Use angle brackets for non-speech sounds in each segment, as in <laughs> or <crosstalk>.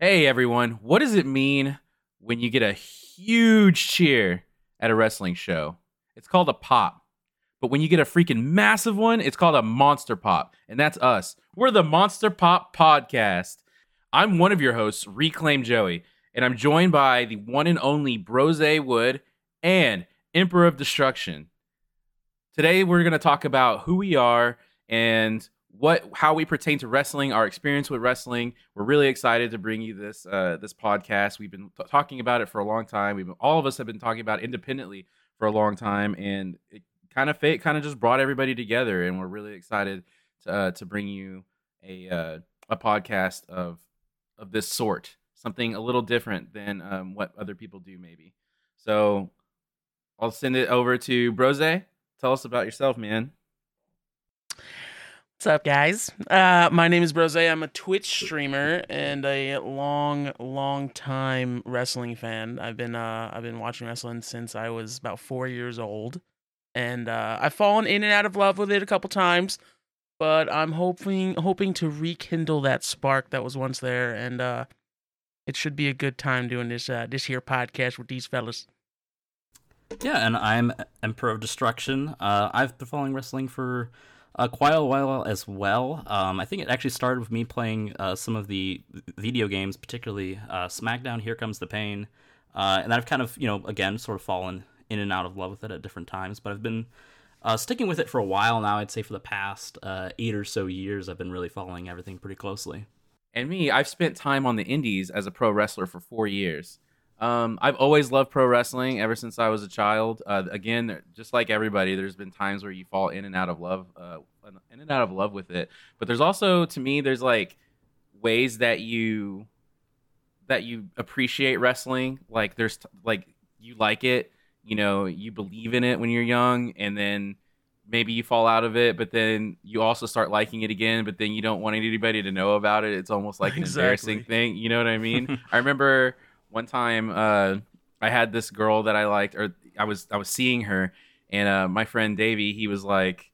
Hey everyone, what does it mean when you get a huge cheer at a wrestling show? It's called a pop. But when you get a freaking massive one, it's called a monster pop. And that's us. We're the Monster Pop Podcast. I'm one of your hosts, Reclaim Joey, and I'm joined by the one and only Brose Wood and Emperor of Destruction. Today we're going to talk about who we are and what how we pertain to wrestling, our experience with wrestling. We're really excited to bring you this uh, this podcast. We've been t- talking about it for a long time. We've been, all of us have been talking about independently for a long time, and it kind of fate kind of just brought everybody together. And we're really excited to uh, to bring you a uh, a podcast of of this sort, something a little different than um, what other people do, maybe. So I'll send it over to Brose. Tell us about yourself, man. What's up, guys? Uh, my name is Brose. I'm a Twitch streamer and a long, long time wrestling fan. I've been uh, I've been watching wrestling since I was about four years old, and uh, I've fallen in and out of love with it a couple times. But I'm hoping hoping to rekindle that spark that was once there, and uh, it should be a good time doing this uh, this here podcast with these fellas. Yeah, and I'm Emperor of Destruction. Uh, I've been following wrestling for uh, quite a while as well. Um, I think it actually started with me playing uh, some of the video games, particularly uh, SmackDown, Here Comes the Pain, uh, and I've kind of, you know, again, sort of fallen in and out of love with it at different times. But I've been uh, sticking with it for a while now. I'd say for the past uh, eight or so years, I've been really following everything pretty closely. And me, I've spent time on the indies as a pro wrestler for four years. Um, I've always loved pro wrestling ever since I was a child. Uh, again, just like everybody, there's been times where you fall in and out of love, uh, in and out of love with it. But there's also, to me, there's like ways that you that you appreciate wrestling. Like there's like you like it, you know, you believe in it when you're young, and then maybe you fall out of it, but then you also start liking it again, but then you don't want anybody to know about it. It's almost like an <laughs> Exactly. embarrassing thing. You know what I mean? <laughs> I remember one time uh, I had this girl that I liked, or I was I was seeing her, and uh, my friend Davey, he was like,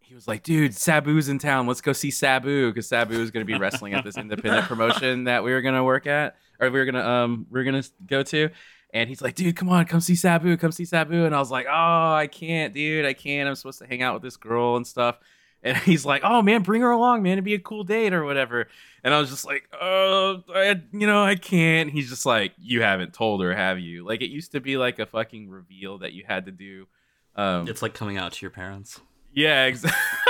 he was like, dude, Sabu's in town. Let's go see Sabu because Sabu is going to be wrestling at this independent promotion <laughs> that we were going to work at, or we were gonna um we are gonna go to. And he's like, dude, come on, come see Sabu, come see Sabu. And I was like, oh, I can't, dude, I can't. I'm supposed to hang out with this girl and stuff. And <laughs> he's like, oh man, bring her along, man. It'd be a cool date or whatever. And I was just like, oh, I, you know, I can't. He's just like, you haven't told her, have you? Like it used to be like a fucking reveal that you had to do. Um, It's like coming out to your parents. yeah, ex-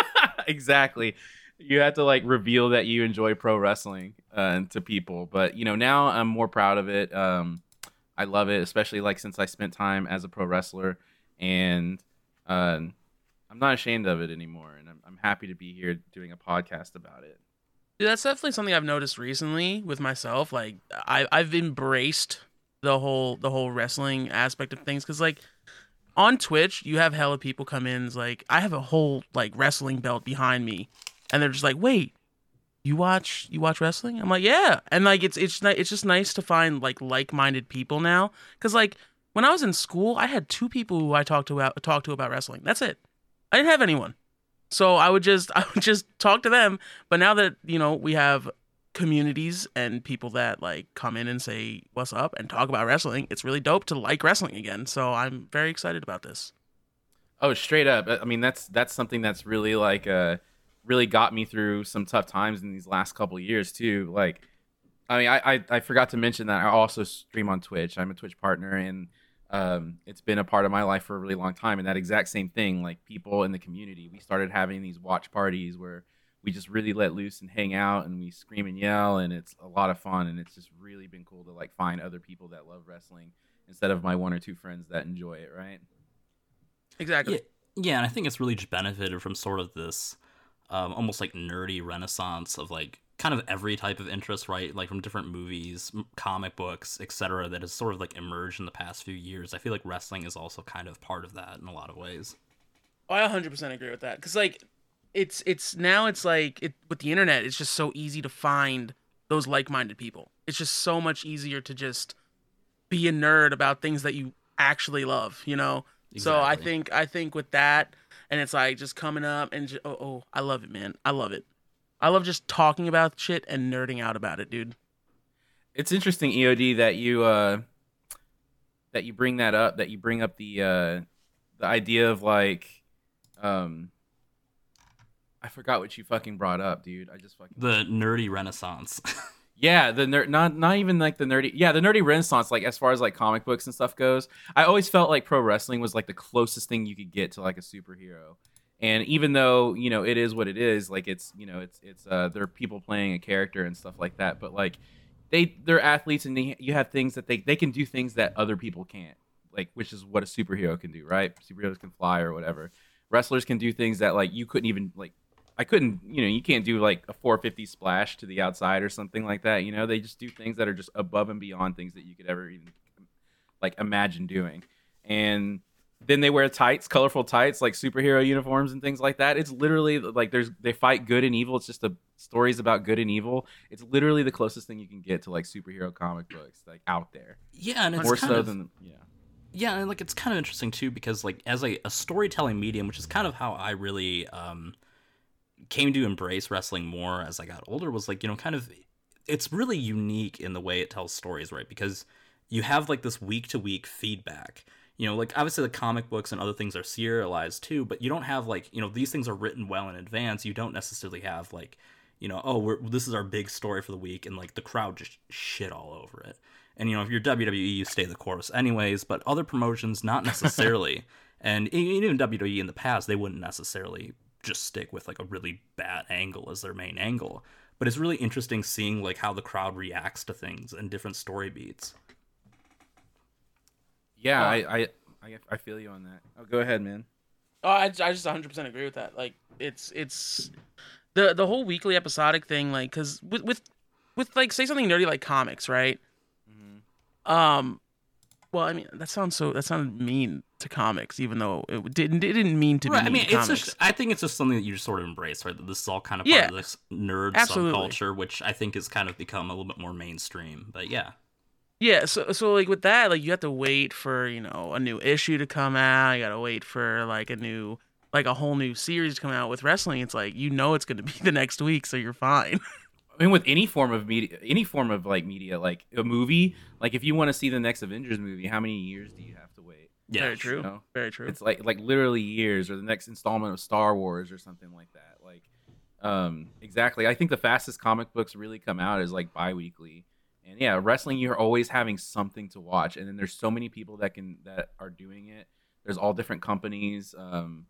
<laughs> exactly. You had to like reveal that you enjoy pro wrestling uh, to people, but you know now I'm more proud of it. Um, I love it, especially like since I spent time as a pro wrestler, and uh, I'm not ashamed of it anymore, and I'm, I'm happy to be here doing a podcast about it. Dude, that's definitely something I've noticed recently with myself. Like I I've embraced the whole the whole wrestling aspect of things because like on Twitch you have hella people come in it's like I have a whole like wrestling belt behind me, and they're just like, wait, you watch you watch wrestling? I'm like, yeah, and like it's it's it's just nice to find like like minded people now because like when I was in school I had two people who I talked to about talked to about wrestling. That's it. I didn't have anyone. So I would just <laughs> I would just talk to them. But now that, you know, we have communities and people that like come in and say what's up and talk about wrestling, it's really dope to like wrestling again. So I'm very excited about this. Oh, straight up. I mean, that's that's something that's really like uh really got me through some tough times in these last couple years too. Like, I mean, I, I I forgot to mention that I also stream on Twitch. I'm a Twitch partner, and um, it's been a part of my life for a really long time. And that exact same thing, like people in the community, we started having these watch parties where we just really let loose and hang out, and we scream and yell, and it's a lot of fun. And it's just really been cool to like find other people that love wrestling instead of my one or two friends that enjoy it. Right. Exactly. Yeah, yeah, and I think it's really just benefited from sort of this um, almost like nerdy renaissance of like kind of every type of interest, right? Like from different movies, m- comic books, etc. That has sort of like emerged in the past few years. I feel like wrestling is also kind of part of that in a lot of ways. Oh, I 100% agree with that because like it's it's now it's like it with the internet it's just so easy to find those like-minded people. It's just so much easier to just be a nerd about things that you actually love, you know. So I think I think with that and it's like just coming up and just, oh oh I love it, man. I love it. I love just talking about shit and nerding out about it, dude. It's interesting, EOD, that you uh that you bring that up. That you bring up the uh the idea of like um I forgot what you fucking brought up, dude. I just fucking The nerdy renaissance. <laughs> Yeah, the nerd, not not even like the nerdy. Yeah, the nerdy renaissance. Like as far as like comic books and stuff goes, I always felt like pro wrestling was like the closest thing you could get to like a superhero. And even though you know it is what it is, like it's you know it's it's uh there are people playing a character and stuff like that, but like they they're athletes and they, you have things that they they can do things that other people can't, like which is what a superhero can do, right? Superheroes can fly or whatever. Wrestlers can do things that like you couldn't even like I couldn't, you know, you can't do like a 450 splash to the outside or something like that. You know, they just do things that are just above and beyond things that you could ever even like imagine doing. And then they wear tights, colorful tights, like superhero uniforms and things like that. It's literally like there's they fight good and evil. It's just the stories about good and evil. It's literally the closest thing you can get to like superhero comic books, like out there. Yeah, and it's More kind so of, than yeah. yeah, and like it's kind of interesting too because like as a, a storytelling medium, which is kind of how I really um came to embrace wrestling more as I got older, was like you know kind of it's really unique in the way it tells stories, right? Because you have like this week to week feedback. You know, like obviously the comic books and other things are serialized too, but you don't have like you know these things are written well in advance. You don't necessarily have like you know oh we're, this is our big story for the week and like the crowd just shit all over it. And you know if you're WWE, you stay the course anyways. But other promotions, not necessarily. <laughs> and even WWE in the past, they wouldn't necessarily just stick with like a really bad angle as their main angle. But it's really interesting seeing like how the crowd reacts to things and different story beats. Yeah, Uh, I, I I I feel you on that. Oh, go ahead, man. Oh, I, I just 100% agree with that. Like, it's it's the the whole weekly episodic thing. Like, because with with with like say something nerdy like comics, right? Mm-hmm. Um, well, I mean that sounds so that sounded mean to comics, even though it didn't it didn't mean to right. be. I mean, mean, it's comics. just I think it's just something that you just sort of embrace, right? That this is all kind of Yeah, of this nerd absolutely. subculture, which I think has kind of become a little bit more mainstream. But yeah, Yeah, so so like with that, like you have to wait for you know a new issue to come out. You gotta wait for like a new like a whole new series to come out. With wrestling, it's like you know it's gonna be the next week, so you're fine. <laughs> I mean, with any form of media, any form of like media, like a movie, like if you want to see the next Avengers movie, how many years do you have to wait? yeah, Very true. know, Very true. It's like like literally years, or the next installment of Star Wars, or something like that. Like, um, exactly. I think the fastest comic books really come out is like bi-weekly, and yeah, wrestling you're always having something to watch, and then there's so many people that can that are doing it. There's all different companies. Um,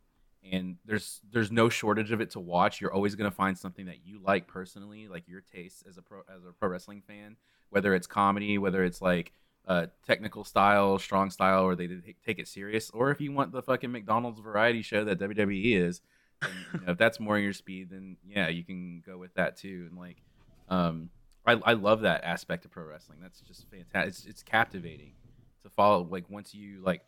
and there's there's no shortage of it to watch. You're always gonna find something that you like personally, like your taste as a pro as a pro wrestling fan. Whether it's comedy, whether it's like uh, technical style, strong style, or they take it serious, or if you want the fucking McDonald's variety show that WWE is, then, you know, if <laughs> that's more your speed, then yeah, you can go with that too. And like, um, I I love that aspect of pro wrestling. That's just fantastic. It's, it's captivating to follow. Like once you like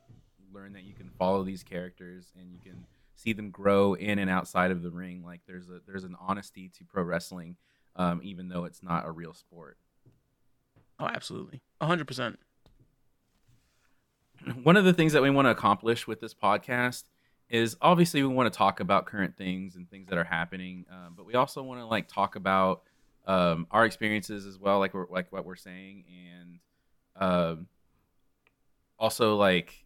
learn that you can follow these characters and you can see them grow in and outside of the ring. Like there's a there's an honesty to pro wrestling, um, even though it's not a real sport. oh, absolutely, hundred percent. <clears throat> One of the things that we want to accomplish with this podcast is obviously we want to talk about current things and things that are happening, um, but we also want to like talk about um, our experiences as well, like we're, like what we're saying, and um, also like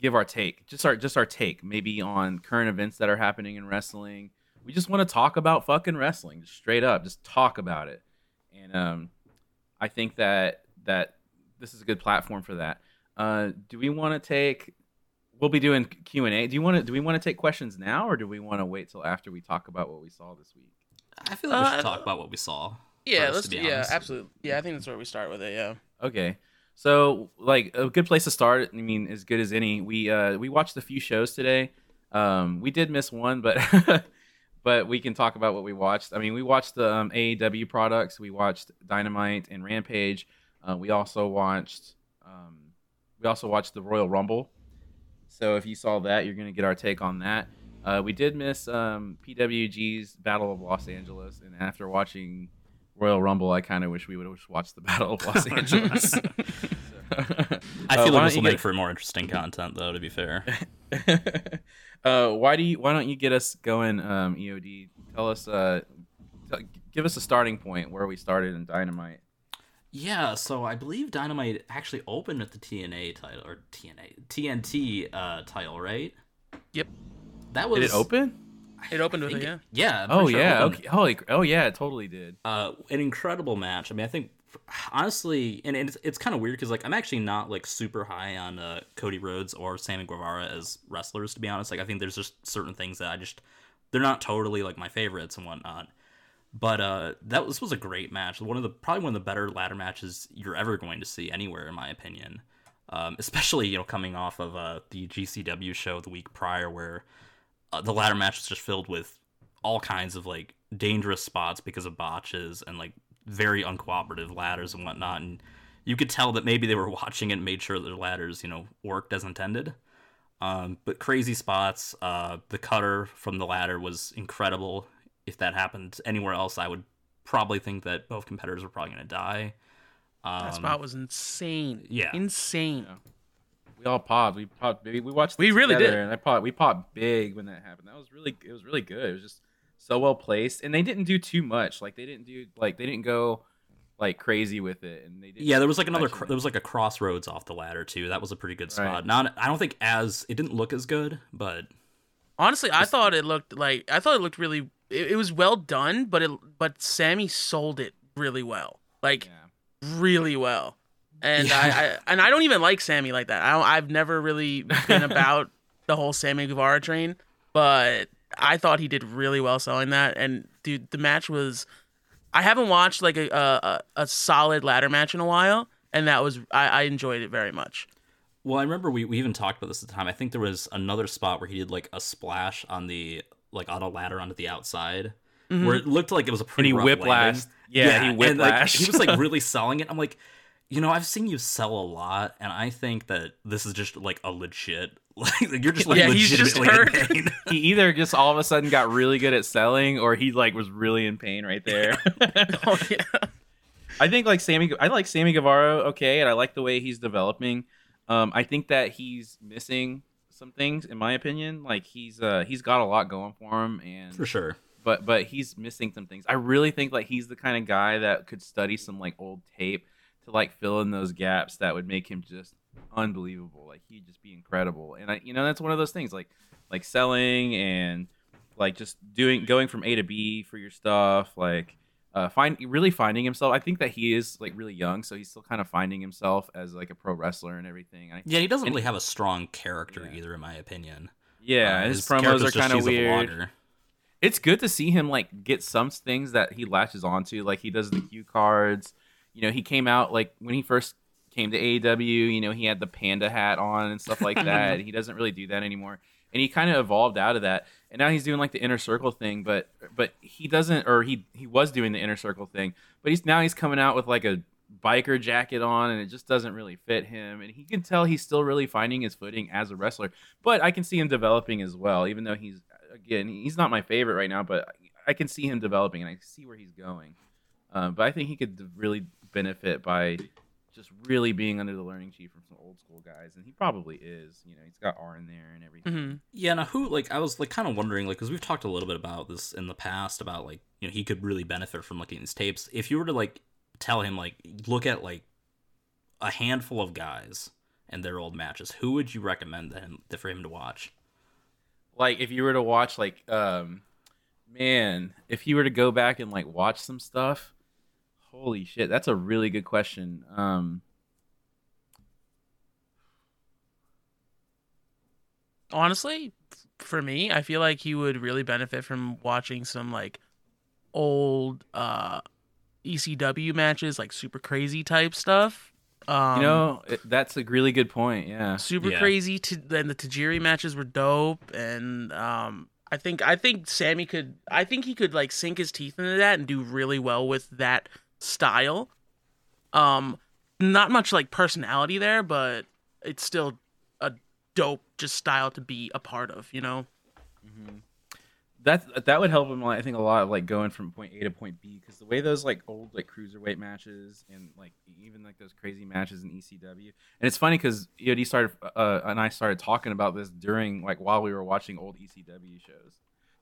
give our take, just our just our take, maybe on current events that are happening in wrestling. We just want to talk about fucking wrestling, just straight up, just talk about it. And um, I think that that this is a good platform for that. Uh, do we want to take? We'll be doing Q and A. Do you want to? Do we want to take questions now, or do we want to wait till after we talk about what we saw this week? I feel like we should Uh, talk about what we saw. Yeah, first, let's to be yeah, honest. absolutely. Yeah, I think that's where we start with it. Yeah. Okay. So, like a good place to start, I mean, as good as any. We uh we watched a few shows today. Um we did miss one, but <laughs> but we can talk about what we watched. I mean, we watched the um, AEW products. We watched Dynamite and Rampage. Uh, we also watched um we also watched the Royal Rumble. So if you saw that, you're going to get our take on that. Uh, we did miss um, PWG's Battle of Los Angeles, and after watching Royal Rumble, I kind of wish we would have watched the <laughs> Battle of Los Angeles. So- <laughs> I Uh, feel why like this will make get- for more interesting content, though. To be fair, <laughs> uh, why do you? Why don't you get us going, um, EOD? Tell us, uh, t- give us a starting point where we started in Dynamite. Yeah, so I believe Dynamite actually opened at the TNA title or TNA TNT uh, title, right? Yep. That was Did it open? It opened with it, it- yeah. Yeah. Oh sure yeah. Okay. Holy. Oh yeah. It totally did. uh, an incredible match. I mean, I think honestly, and it's it's kind of weird because like I'm actually not like super high on uh, Cody Rhodes or Sammy Guevara as wrestlers. To be honest, like I think there's just certain things that I just they're not totally like my favorites and whatnot. But uh, that this was a great match. One of the probably one of the better ladder matches you're ever going to see anywhere, in my opinion. Um, especially you know coming off of uh, the GCW show the week prior, where uh, the ladder match was just filled with all kinds of like dangerous spots because of botches and like very uncooperative ladders and whatnot. And you could tell that maybe they were <laughs> watching it and made sure that their ladders, you know, worked as intended. Um, but crazy spots. Uh, the cutter from the ladder was incredible. If that happened anywhere else, I would probably think that both competitors were probably going to die. Um, That spot was insane. yeah. Insane. Yeah. We all popped. We popped. We we watched. We really did. And I popped. We popped big when that happened. That was really. It was really good. It was just so well placed, and they didn't do too much. Like they didn't do like they didn't go like crazy with it, and they didn't. Yeah, there was like another. Cr- there was like a crossroads off the ladder too. That was a pretty good spot. Right. Not, I don't think as it didn't look as good, but Honestly, I thought it looked like I thought it looked really. It, it was well done, but it but Sammy sold it really well, like Yeah. really well. And Yeah. I, I and I don't even like Sammy like that. I don't, I've never really been <laughs> about the whole Sammy Guevara train, but I thought he did really well selling that. And dude, the match was. I haven't watched like a a, a solid ladder match in a while, and that was I, I enjoyed it very much. Well, I remember we, we even talked about this at the time. I think there was another spot where he did like a splash on the like on a ladder onto the outside, where mm-hmm. it looked like it was a And pretty he rough whiplashed. landing. Yeah, he and, like, he was like <laughs> really selling it. I'm like, you know, I've seen you sell a lot, and I think that this is just like a legit. <laughs> Like you're just like Yeah, he's just legitimately in pain. <laughs> he either just all of a sudden got really good at selling, or he like was really in pain right there. <laughs> oh yeah. I think like Sammy, I like Sammy Guevara, okay, and I like the way he's developing. Um, I think that he's missing some things, in my opinion. Like he's uh he's got a lot going for him, and For sure. but but he's missing some things. I really think like he's the kind of guy that could study some like old tape to like fill in those gaps that would make him just unbelievable. Like he'd just be incredible. And I you know that's one of those things like like selling and like just doing going from A to B for your stuff like uh find really finding himself. I think that he is like really young so he's still kind of finding himself as like a pro wrestler and everything. I, Yeah, he doesn't And- really have a strong character Yeah. either, in my opinion. yeah, Uh, his, his promos are kind of weird. it's good to see him like get some things that he latches onto like he does the cue cards you know he came out like when he first came to AEW you know he had the panda hat on and stuff like that he doesn't really do that anymore. And he kind of evolved out of that and now he's doing like the inner circle thing but but he doesn't or he he was doing the inner circle thing but he's now he's coming out with like a biker jacket on and it just doesn't really fit him and he can tell he's still really finding his footing as a wrestler but I can see him developing as well even though he's again he's not my favorite right now but I can see him developing and I see where he's going. Um, but I think he could really benefit by just really being under the learning tree from some old school guys and he probably is you know he's got R in there and everything hmm Yeah, now who like I was like kind of wondering like because we've talked a little bit about this in the past about like you know he could really benefit from looking at these tapes. If you were to like tell him like look at like a handful of guys and their old matches, who would you recommend that him, for him to watch? like if you were to watch like um man if you were to go back and like watch some stuff holy shit that's a really good question. Um honestly for me i feel like he would really benefit from watching some like old uh ecw matches like super crazy type stuff. Um you know it, that's a really good point yeah. Super Yeah. crazy to then the tajiri matches were dope and um i think i think sammy could i think he could like sink his teeth into that and do really well with that style. Um not much like personality there but it's still a dope just style to be a part of you know? That that would help him i think a lot of like going from point a to point b because the way those like old like cruiserweight matches and like even like those crazy matches in ecw and it's funny because EOD started uh, and i started talking about this during like while we were watching old ecw shows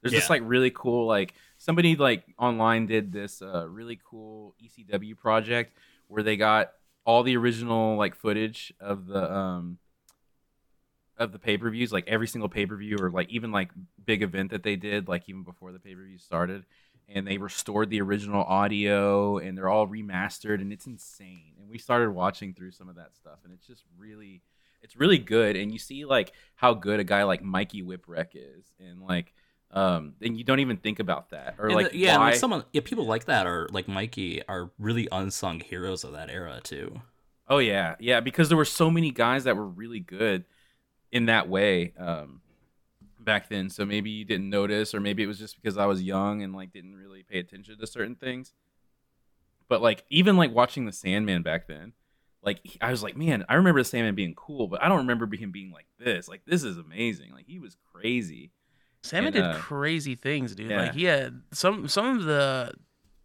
There's just Yeah. like really cool like somebody like online did this uh, really cool ECW project where they got all the original like footage of the um of the pay per views, like every single pay per view or like even like big event that they did, like even before the pay per view started, and they restored the original audio and they're all remastered and it's insane. And we started watching through some of that stuff and it's just really it's really good and you see like how good a guy like Mikey Whipwreck is and like um and you don't even think about that or And like the- yeah, why like someone, yeah, people like that are like Mikey are really unsung heroes of that era too. Oh yeah, yeah, because there were so many guys that were really good in that way um, back then. So maybe you didn't notice, or maybe it was just because I was young and like didn't really pay attention to certain things. But like even like watching the Sandman back then, like I was like, man, I remember the Sandman being cool, but I don't remember him being like this. Like this is amazing. Like he was crazy. Salmon And, did uh, crazy things, dude. yeah. Like he had some some of the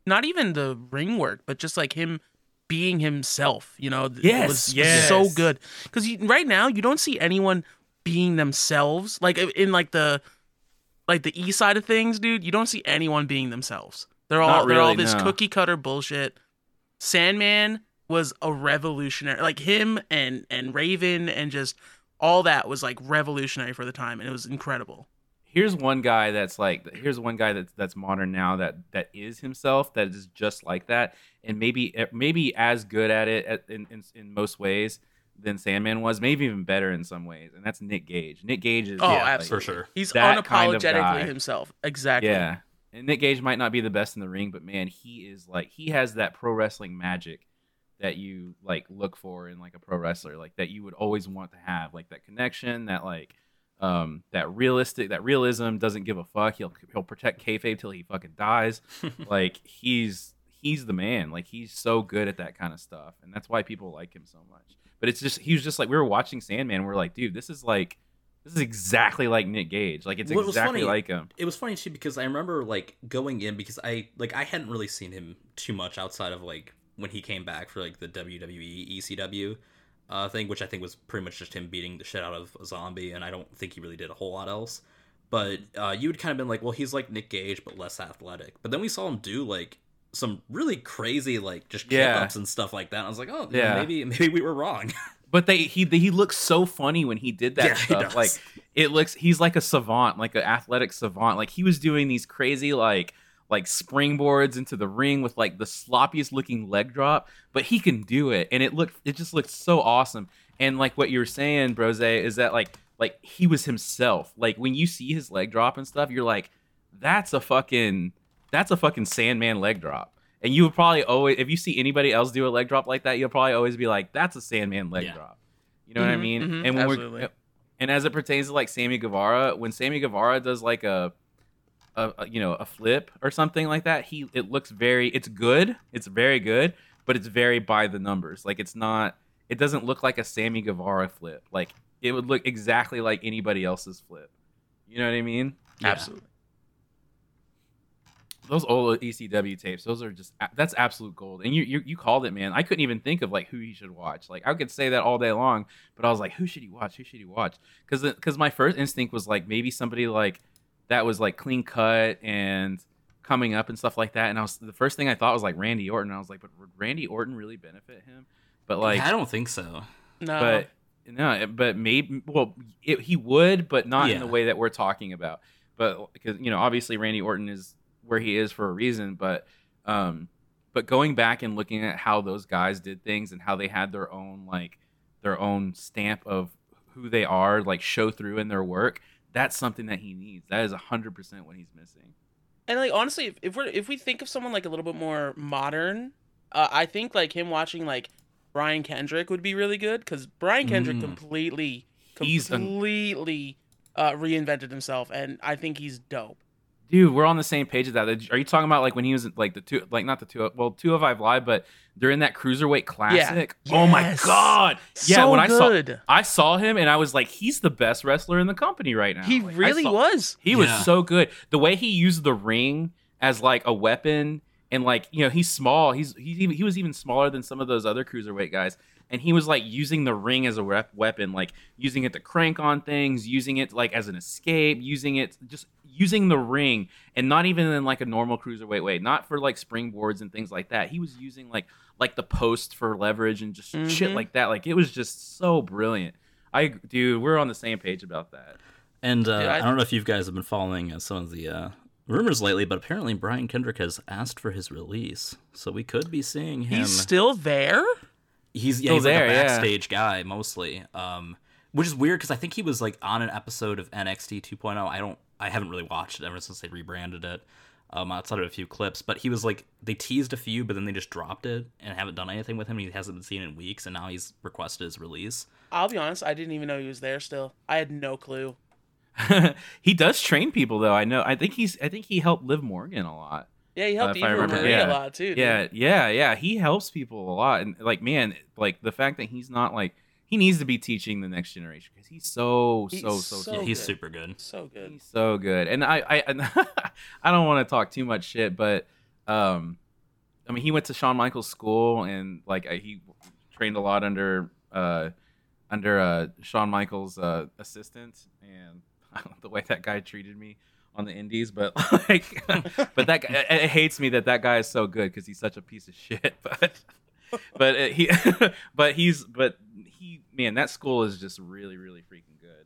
not even the ring work, but just like him being himself, you know, Yes, was, was so good. Because right now you don't see anyone being themselves. Like in like the like the east side of things, dude. You don't see anyone being themselves. They're all Not they're all this no. cookie cutter bullshit. Sandman was a revolutionary, like him and and Raven and just all that was like revolutionary for the time, and it was incredible. Here's one guy that's like here's one guy that's that's modern now that that is himself that is just like that and maybe eh, maybe as good at it at, in, in in most ways than Sandman was maybe even better in some ways and that's Nick Gage Nick Gage is Oh, like, absolutely. for sure. He's That kind of unapologetically guy. himself. Exactly. yeah and Nick Gage might not be the best in the ring but man he is like he has that pro wrestling magic that you like look for in like a pro wrestler like that you would always want to have like that connection that like um that realistic that realism doesn't give a fuck. He'll he'll protect kayfabe till he fucking dies. <laughs> Like he's he's the man. Like he's so good at that kind of stuff and that's why people like him so much. But it's just he was just like we were watching sandman we're like dude this is like this is exactly like nick gage. Like it's What was exactly funny- like him. It was funny too because I remember like going in because I like I hadn't really seen him too much outside of like when he came back for like the WWE ECW uh, thing, which I think was pretty much just him beating the shit out of a zombie, and I don't think he really did a whole lot else. But uh, you would kind of been like, well, he's like Nick Gage but less athletic. But then we saw him do like some really crazy like just kick Yeah. ups and stuff like that. And I was like, oh, Yeah. maybe <laughs> maybe we were wrong. <laughs> but they he he looks so funny when he did that Yeah, stuff like it looks he's like a savant like an athletic savant like he was doing these crazy like like springboards into the ring with like the sloppiest looking leg drop but he can do it and it looked it just looked so awesome and like what you were saying brose is that like like he was himself like when you see his leg drop and stuff you're like that's a fucking that's a fucking sandman leg drop and you would probably always if you see anybody else do a leg drop like that you'll probably always be like that's a sandman leg Yeah. drop you know what I Mhm, mean? mhm, and when absolutely. we're and as it pertains to like Sammy Guevara, when Sammy Guevara does like a, a, a you know a flip or something like that, he it looks very it's good, it's very good, but it's very by the numbers. Like it's not it doesn't look like a Sammy Guevara flip. Like it would look exactly like anybody else's flip. You know what I mean? Yeah. Absolutely. Those old ECW tapes, those are just that's absolute gold. And you, you you called it, man. I couldn't even think of like who he should watch. Like I could say that all day long, but I was like, who should he watch? Who should he watch? Because because my first instinct was like maybe somebody like that was like clean cut and coming up and stuff like that. And I was the first thing I thought was like Randy Orton. I was like, but would Randy Orton really benefit him? But like, I don't think so. No. but no, but maybe well, it, he would, but not in the way that we're talking about. But because you know, obviously Randy Orton is where he is for a reason. But um, but going back and looking at how those guys did things and how they had their own like their own stamp of who they are, like show through in their work. That's something that he needs. That is hundred percent what he's missing. and like honestly, if, if we're if we think of someone like a little bit more modern, uh, I think like him watching like Brian Kendrick would be really good because Brian Kendrick Mm. completely He's an- completely uh, reinvented himself, and I think he's dope. Dude, we're on the same page of that. Are you talking about like when he was like the two, like not the two, well, two of I've live, but during that cruiserweight classic? Oh my Yes. god! Yeah, so when I saw, good. I saw him and I was like, he's the best wrestler in the company right now. he Like, really saw- was. He was Yeah. so good. The way he used the ring as like a weapon, and like you know, he's small. He's he's even, he was even smaller than some of those other cruiserweight guys. And he was like using the ring as a rep- weapon, like using it to crank on things, using it like as an escape, using it just using the ring and not even in like a normal cruiserweight way, not for like springboards and things like that. He was using like like the post for leverage and just shit Mhm. like that. Like it was just so brilliant. I dude, we're on the same page about that. And uh, Dude, I, I- don't know if you guys have been following uh, some of the uh, rumors lately, but apparently Brian Kendrick has asked for his release, so we could be seeing him. He's still there. he's yeah, still he's there, like a yeah. backstage guy mostly. Um, which is weird because I think he was like on an episode of NXT 2.0. I don't, I haven't really watched it ever since they rebranded it. Um, outside of a few clips, but he was like they teased a few, but then they just dropped it and haven't done anything with him. He hasn't been seen in weeks, and now he's requested his release. I'll be honest, I didn't even know he was there. Still, I had no clue. <laughs> he does train people though. I know. I think he's. I think he helped Liv Morgan a lot. Yeah, he helped if I Eva Marie yeah. a lot too. dude. Yeah, yeah, yeah. He helps people a lot, and like, man, like the fact that he's not like he needs to be teaching the next generation because he's so, He's so, so, so yeah, he's super good. so good. he's so good. And I, I, and <laughs> I don't want to talk too much shit, but um, I mean, he went to Shawn Michaels school and like I- he trained a lot under uh under uh Shawn Michaels uh assistant and <laughs> the way that guy treated me on the indies but <laughs> like but that guy, it, it hates me that that guy is so good because he's such a piece of shit but but uh, he but he's but he man that school is just really really freaking good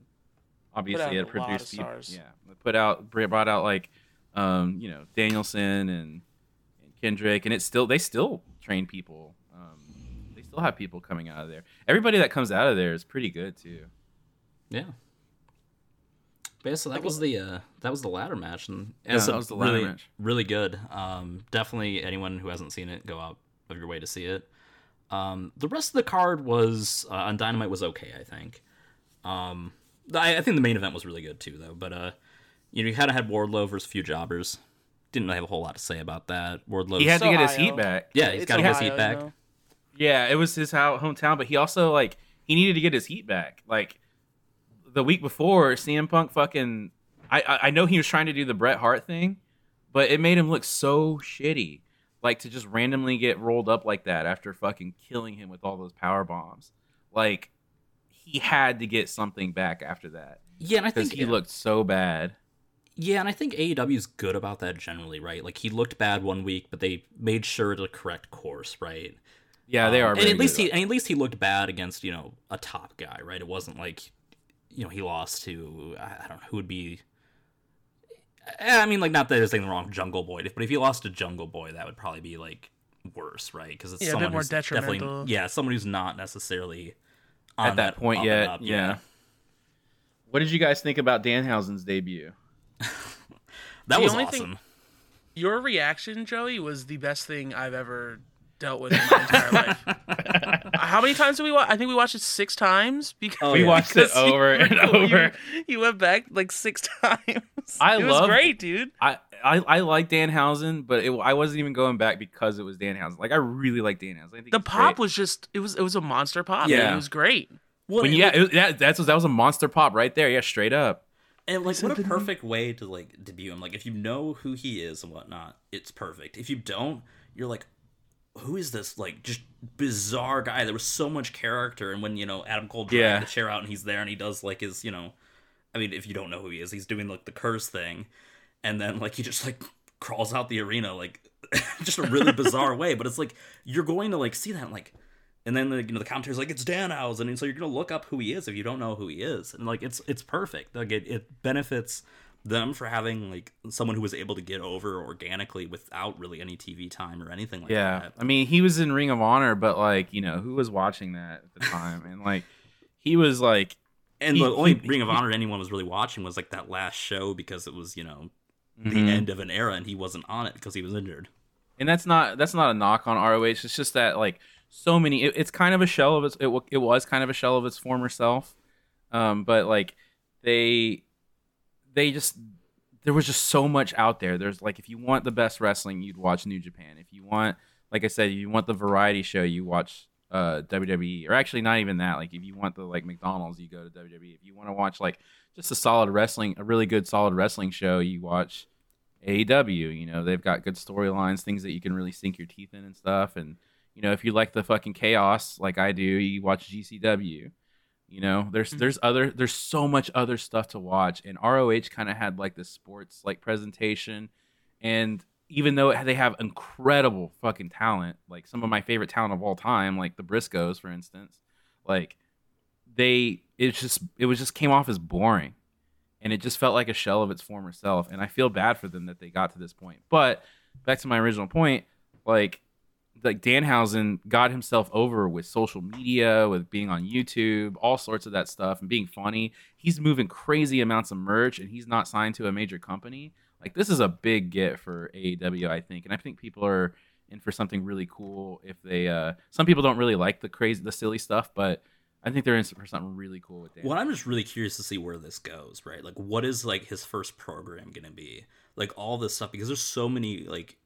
obviously out it a lot of produced people stars. yeah it put out brought out like um you know danielson and, and kendrick and it's still they still train people um they still have people coming out of there everybody that comes out of there is pretty good too Yeah. But yeah, so that was the uh, that was the ladder match, and Yeah, it's that was the ladder really, match. really good. Um, definitely, anyone who hasn't seen it, go out of your way to see it. Um, the rest of the card was uh, on Dynamite was okay, I think. Um, I, I think the main event was really good too, though. But uh, you know, you kind of had Wardlow versus a few jobbers. Didn't really have a whole lot to say about that. Wardlow. he had So to get his heat back yeah, he's It's got to get his heat back. you know? Yeah, it was his hometown, but he also like he needed to get his heat back. Like the week before, CM Punk fucking. I I, I know he was trying to do the Bret Hart thing, but it made him look so shitty. Like to just randomly get rolled up like that after fucking killing him with all those power bombs. Like he had to get something back after that Yeah, and I think he looked so bad. Yeah, and I think AEW is good about that generally, right? Like he looked bad one week, but they made sure to correct course, right? Yeah, they Um, are. and at least he, and at least he looked bad against you know a top guy, right? It wasn't like you know he lost to I don't know who would be. Eh, I mean, like not that there's anything wrong with Jungle Boy, but if you lost to Jungle Boy, that would probably be like worse, right? Because it's Yeah, a bit someone more who's definitely detrimental. yeah, someone who's not necessarily on at that point up yet. up, yeah. What did you guys think about Danhausen's debut? <laughs> that The was only awesome. thing- Your reaction, Joey, was the best thing I've ever dealt with in my entire <laughs> life. How many times did we watch? I think we watched it six times because Oh, we yeah. watched it <laughs> because you- over and you- over. You, went back like six times. <laughs> I it was great, dude. I, I I like Danhausen, but it, I wasn't even going back because it was Dan Danhausen. Like I really like Danhausen. I think The pop great. was just it was it was a monster pop. Yeah. Yeah, it was great. Well, when it- yeah, it, that that's that was a monster pop right there. Yeah, straight up. And like, what a perfect way to like debut him. Like, if you know who he is and whatnot, it's perfect. If you don't, you're like, who is this like just bizarre guy? There was so much character, and when you know Adam Cole dragged Yeah. the chair out and he's there and he does like his, you know, I mean, if you don't know who he is, he's doing like the curse thing, and then like he just like crawls out the arena like <laughs> just a really bizarre way. But it's like you're going to like see that like. And then the you know the commentator's like it's Danhausen, and so you're gonna look up who he is if you don't know who he is, and like it's it's perfect. Like it, it benefits them for having like someone who was able to get over organically without really any TV time or anything like Yeah, that. I mean he was in Ring of Honor, but like you know who was watching that at the time, and like he was like And He- the only Ring of Honor anyone was really watching was like that last show because it was you know the mhm. end of an era, and he wasn't on it because he was injured. and that's not that's not a knock on ROH. It's just that like so many. It, it's kind of a shell of its. It, it was kind of a shell of its former self. Um, but like they they just there was just so much out there. There's like if you want the best wrestling, you'd watch New Japan. If you want, like I said, you want the variety show, you watch uh WWE. Or actually, not even that. Like if you want the like McDonald's, you go to WWE. If you want to watch like just a solid wrestling, a really good solid wrestling show, you watch AEW. You know they've got good storylines, things that you can really sink your teeth in and stuff. And you know if you like the fucking chaos like I do, you watch GCW. You know, there's Mhm. there's other there's so much other stuff to watch, and ROH kind of had like this sports like presentation, and even though they have incredible fucking talent, like some of my favorite talent of all time, like the Briscoes, for instance, like they it just it was just came off as boring, and it just felt like a shell of its former self, and I feel bad for them that they got to this point. But back to my original point, like like Danhausen got himself over with social media, with being on YouTube, all sorts of that stuff, and being funny. He's moving crazy amounts of merch, and he's not signed to a major company. Like this is a big get for AEW, I think, and I think people are in for something really cool. If they, uh some people don't really like the crazy, the silly stuff, but I think they're in for something really cool with Dan. Well, I'm just really curious to see where this goes, right? Like, what is like his first program gonna be? Like all this stuff because there's so many like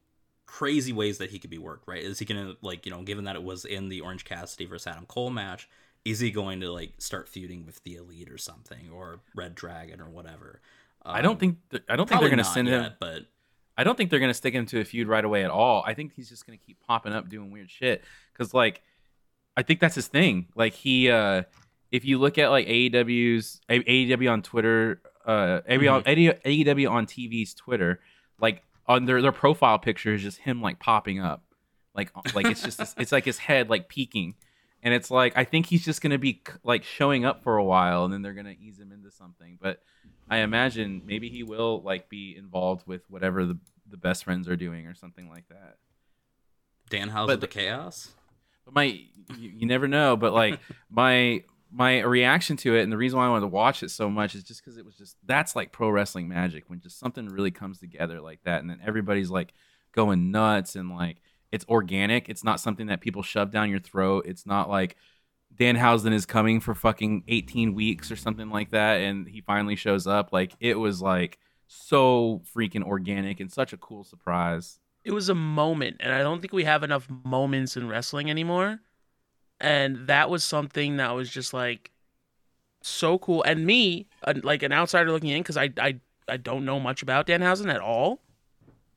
crazy ways that he could be worked, right? Is he gonna like you know, given that it was in the Orange Cassidy versus Adam Cole match, is he going to like start feuding with the Elite or something or Red Dragon or whatever? I don't Um, think th- I don't think they're gonna not send him. but I don't think they're gonna stick him to a feud right away at all. I think he's just gonna keep popping up doing weird shit because like I think that's his thing. Like he, uh if you look at like AEW's AEW on Twitter, uh AEW, AEW on TV's Twitter, like on their their profile picture is just him like popping up, like like it's just it's like his head like peeking. And it's like I think he's just gonna be like showing up for a while, and then they're gonna ease him into something. But I imagine maybe he will like be involved with whatever the the best friends are doing or something like that. Danhausen But of the Chaos. But my you, you never know. But like <laughs> my my reaction to it and the reason why I wanted to watch it so much is just because it was just that's like pro wrestling magic when just something really comes together like that and then everybody's like going nuts and like it's organic. It's not something that people shove down your throat. It's not like Danhausen is coming for fucking 18 weeks or something like that and he finally shows up. Like it was like so freaking organic and such a cool surprise. it was a moment and i don't think we have enough moments in wrestling anymore and that was something that was just like so cool and me like an outsider looking in because I, I i don't know much about danhausen at all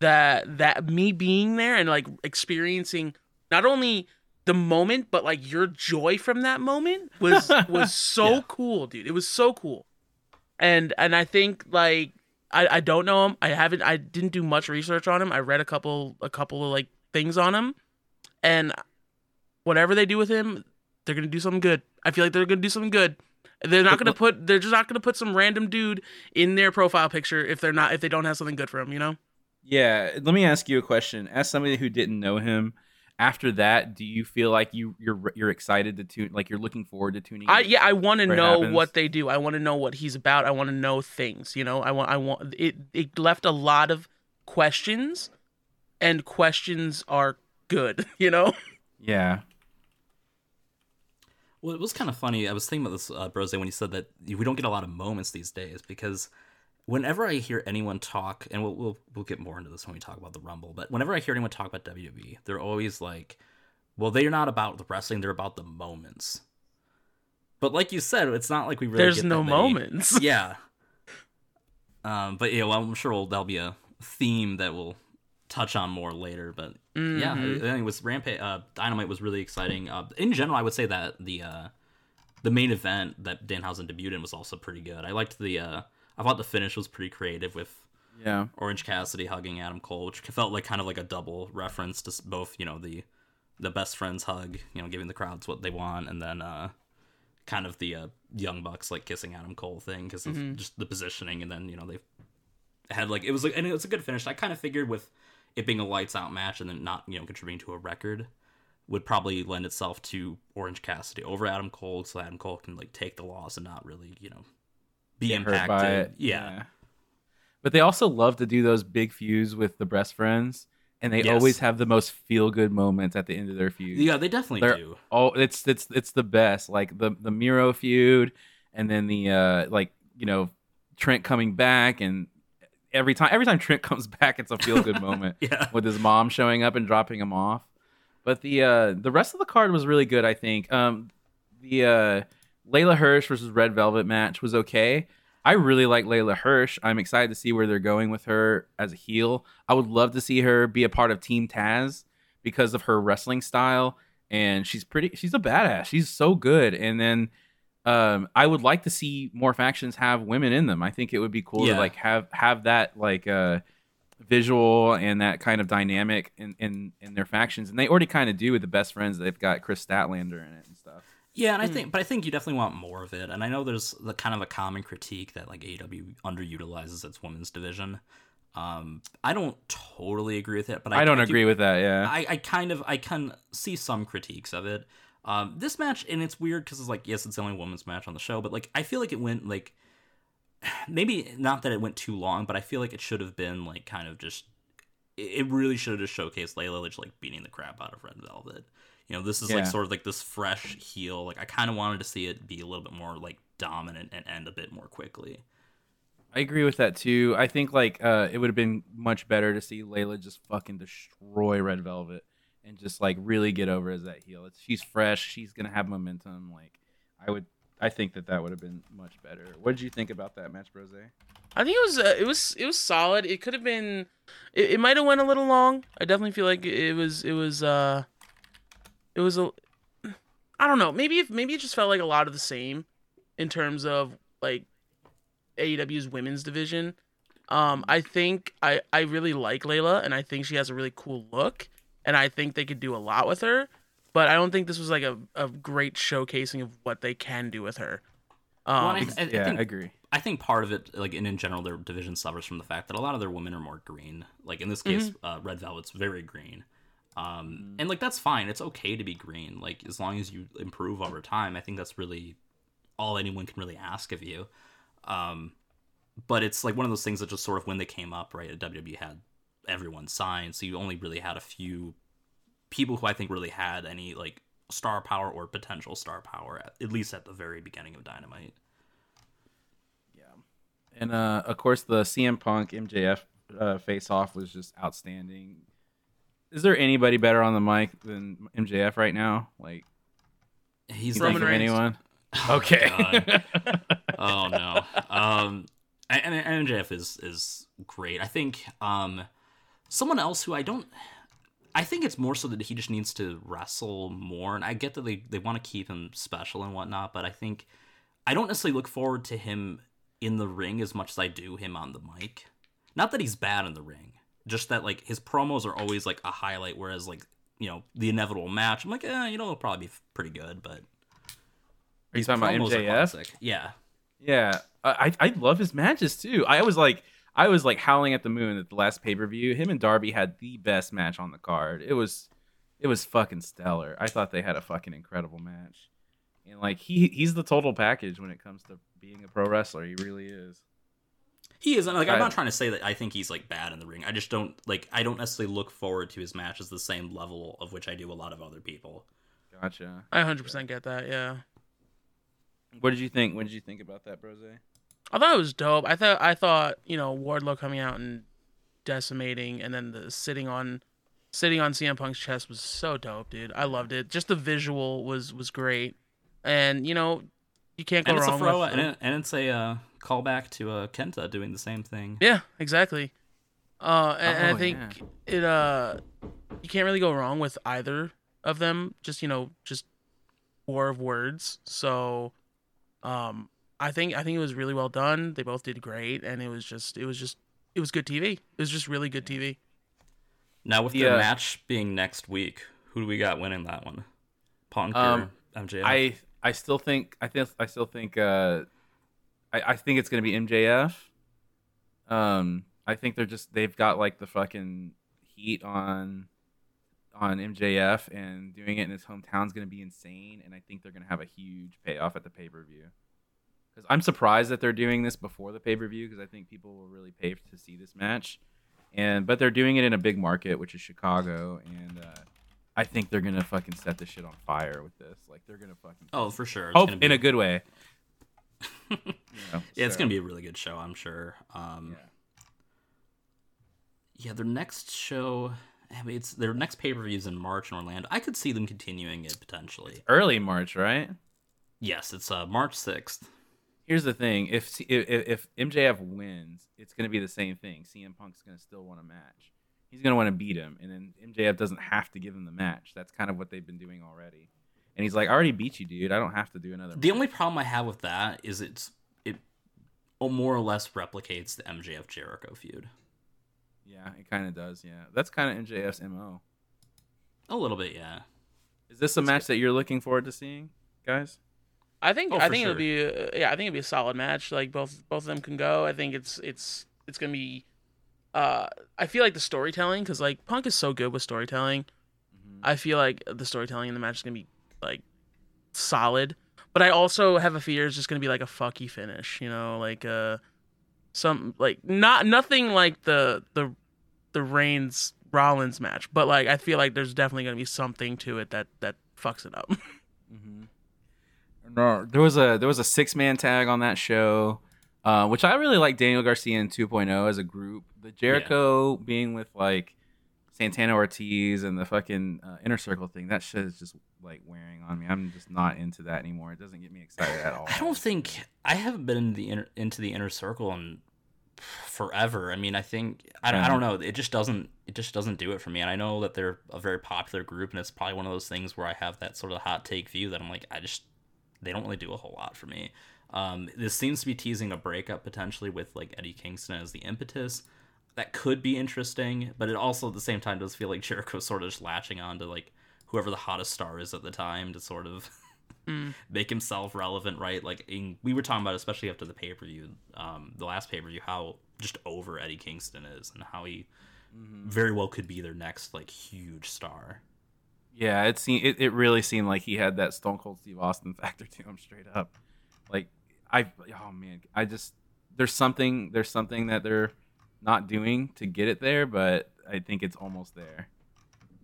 that that me being there and like experiencing not only the moment but like your joy from that moment was <laughs> was so Yeah. cool dude it was so cool and and i think like I, I don't know him. I haven't. I didn't do much research on him. I read a couple a couple of like things on him, and whatever they do with him, they're gonna do something good. I feel like they're gonna do something good. They're not gonna put. They're just not gonna put some random dude in their profile picture if they're not if they don't have something good for him. You know. Yeah, let me ask you a question. As somebody who didn't know him, after that, do you feel like you you're you're excited to tune like you're looking forward to tuning? I yeah. I want to know happens? what they do. I want to know what he's about. I want to know things. You know. I want. I want. It. It left a lot of questions, and questions are good. <laughs> You know. Yeah, Well, it was kind of funny. I was thinking about this, uh, Brose, when you said that we don't get a lot of moments these days because whenever I hear anyone talk, and we'll, we'll we'll get more into this when we talk about the Rumble, but whenever I hear anyone talk about WWE, they're always like, "Well, they're not about the wrestling; they're about the moments." But like you said, it's not like we really There's get no moments. <laughs> yeah. Um, but yeah, well, I'm sure we'll, that'll be a theme that we'll touch on more later. But yeah, Mhm. I think it was Rampage. Uh, Dynamite was really exciting. Uh, in general, I would say that the uh, the main event that Danhausen debuted in was also pretty good. I liked the. I thought the finish was pretty creative with yeah, Orange Cassidy hugging Adam Cole, which felt like kind of like a double reference to both, you know, the the best friends hug, you know, giving the crowds what they want, and then uh, kind of the uh, young bucks like kissing Adam Cole thing because of Mhm. just the positioning, and then you know they had like it was like and it was a good finish. I kind of figured with it being a lights out match and then not you know contributing to a record would probably lend itself to Orange Cassidy over Adam Cole, so Adam Cole can like take the loss and not really you know be impacted. by it. Yeah. But they also love to do those big feuds with the best friends, and they Yes. always have the most feel good moments at the end of their feud. yeah, they definitely They're- do. Oh, it's it's it's the best. Like the the Miro feud, and then the uh like you know Trent coming back, and every time every time Trent <laughs> comes back, it's a feel good <laughs> moment Yeah. with his mom showing up and dropping him off. But the uh the rest of the card was really good. I think um the uh Leyla Hirsch versus Red Velvet match was okay. I really like Leyla Hirsch. I'm excited to see where they're going with her as a heel. I would love to see her be a part of Team Taz because of her wrestling style and she's pretty she's a badass. She's so good. And then um, I would like to see more factions have women in them. I think it would be cool Yeah. to like have have that like uh visual and that kind of dynamic in in, in their factions, and they already kind of do with the best friends. They've got Kris Statlander in it and stuff. Yeah, and I Hmm. think, but I think you definitely want more of it. And I know there's the kind of a common critique that like AEW underutilizes its women's division. Um, I don't totally agree with it, but I, I don't do- agree with that. Yeah, I, I kind of I can see some critiques of it. Um, this match and it's weird because it's like yes, it's the only women's match on the show, but like I feel like it went like <sighs> maybe not that it went too long, but I feel like it should have been like kind of just it it really should have just showcased Leyla just like beating the crap out of Red Velvet. You know, this is like sort of like this fresh heel. Like I kind of wanted to see it be a little bit more like dominant and end a bit more quickly. I agree with that too. I think like uh, it would have been much better to see Leyla just fucking destroy Red Velvet and just like really get over as that heel. It's, she's fresh. She's gonna have momentum. Like I would, I think that that would have been much better. What did you think about that match, Brose? I think it was uh, it was it was solid. It could have been it, it might have went a little long. I definitely feel like it was it was uh it was a I don't know. Maybe if maybe it just felt like a lot of the same in terms of like AEW's women's division. Um I think I I really like Leyla and I think she has a really cool look and I think they could do a lot with her, but I don't think this was like a, a great showcasing of what they can do with her. Um, Well, and I, I, I yeah, think I agree. I think part of it, like and in general, their division suffers from the fact that a lot of their women are more green. Like in this case, Mm-hmm. uh, Red Velvet's very green, um, and like that's fine. It's okay to be green. Like as long as you improve over time, I think that's really all anyone can really ask of you. Um, but it's like one of those things that just sort of when they came up, right? At WWE had everyone signed, so you only really had a few people who I think really had any like star power or potential star power, at, at least at the very beginning of Dynamite. Yeah, and uh, of course, the CM Punk MJF uh, face off was just outstanding. Is there anybody better on the mic than MJF right now? Like, He's Roman think Reigns. anyone? <laughs> Okay. Oh no. Um, and, and MJF is is great. I think um, someone else who I don't. I think it's more so that he just needs to wrestle more, and I get that they they want to keep him special and whatnot, but I think I don't necessarily look forward to him in the ring as much as I do him on the mic. Not that he's bad in the ring, just that like his promos are always like a highlight, whereas like you know the inevitable match, I'm like, eh, you know, it'll probably be pretty good, but. Are you talking about MJF? Yeah. Yeah, I I I love his matches too. I was like I was like howling at the moon at the last pay per view. Him and Darby had the best match on the card. It was it was fucking stellar. I thought they had a fucking incredible match. And like he he's the total package when it comes to being a pro wrestler. He really is. He is. and, Like, I'm not trying to say that I think he's like bad in the ring. I just don't like. I don't necessarily look forward to his matches the same level of which I do a lot of other people. Gotcha. I 100% get that. Yeah. What did you think? What did you think about that, Brose? I thought it was dope. I thought I thought you know Wardlow coming out and decimating, and then the sitting on sitting on CM Punk's chest was so dope, dude. I loved it. Just the visual was was great, and you know you can't go And it's a wrong throw, with. and, it, and it's a uh, callback to uh, Kenta doing the same thing. yeah, exactly. Uh, and, and I Oh, think yeah. it uh you can't really go wrong with either of them. Just you know just war of words. So, um, I think I think it was really well done. They both did great, and it was just it was just it was good TV. It was just really good TV. Now with Yeah. the match being next week, who do we got winning that one? Punk Um, or MJF? I I still think I think I still think uh I, I think it's gonna be MJF. Um I think they're just they've got like the fucking heat on on MJF and doing it in his hometown is gonna be insane and I think they're gonna have a huge payoff at the pay per view. Because I'm surprised that they're doing this before the pay per view because I think people will really pay to see this match, and but they're doing it in a big market which is Chicago and uh, I think they're gonna fucking set this shit on fire with this. Like they're gonna fucking oh, for sure. Be, in a good way. You know, Yeah, it's gonna be a really good show, I'm sure. Um, Yeah. yeah, their next show. I mean, it's their next pay per views in March in Orlando. I could see them continuing it potentially. early March, right? Yes, it's uh, March sixth. Here's the thing: if if, if MJF wins, it's gonna be the same thing. CM Punk's gonna still want a match. He's gonna want to beat him, and then MJF doesn't have to give him the match. That's kind of what they've been doing already. And he's like, "I already beat you, dude. I don't have to do another." The only problem I have with that is it's it more or less replicates the MJF Jericho feud. Yeah, it kind of does. Yeah, that's kind of MJF's mo. A little bit, yeah. Is this a match that you're looking forward to seeing, guys? I think Oh, I think sure. it'll be uh, yeah I think it'll be a solid match. Like both both of them can go. I think it's it's it's gonna be. Uh, I feel like the storytelling because like Punk is so good with storytelling. I feel like the storytelling in the match is gonna be like solid. But I also have a fear it's just gonna be like a fucky finish. You know, like uh, some like not nothing like the the the Reigns Rollins match. But like I feel like there's definitely gonna be something to it that that fucks it up. <laughs> Mm-hmm. No, there was a there was a six man tag on that show, uh, which I really like Daniel Garcia and 2.0 as a group. The Jericho being with like Santana Ortiz and the fucking uh, inner circle thing. That shit is just like wearing on me. I'm just not into that anymore. It doesn't get me excited at all. I don't think I haven't been in the inner, into the inner circle in forever. I mean, I think I, don't- I don't know. It just doesn't it just doesn't do it for me. And I know that they're a very popular group, and it's probably one of those things where I have that sort of hot take view that I'm like, I just they don't really do a whole lot for me. Um, this seems to be teasing a breakup potentially with like Eddie Kingston as the impetus. That could be interesting, but it also at the same time does feel like Jericho's sort of just latching on to like whoever the hottest star is at the time to sort of Mm. <laughs> make himself relevant, right? Like in, we were talking about, especially after the pay per view, um, the last pay per view, how just over Eddie Kingston is, and how he very well could be their next like huge star. Yeah, it seemed it, it really seemed like he had that Stone Cold Steve Austin <laughs> factor to him straight up. Like I oh man, I just there's something there's something that they're not doing to get it there, but I think it's almost there.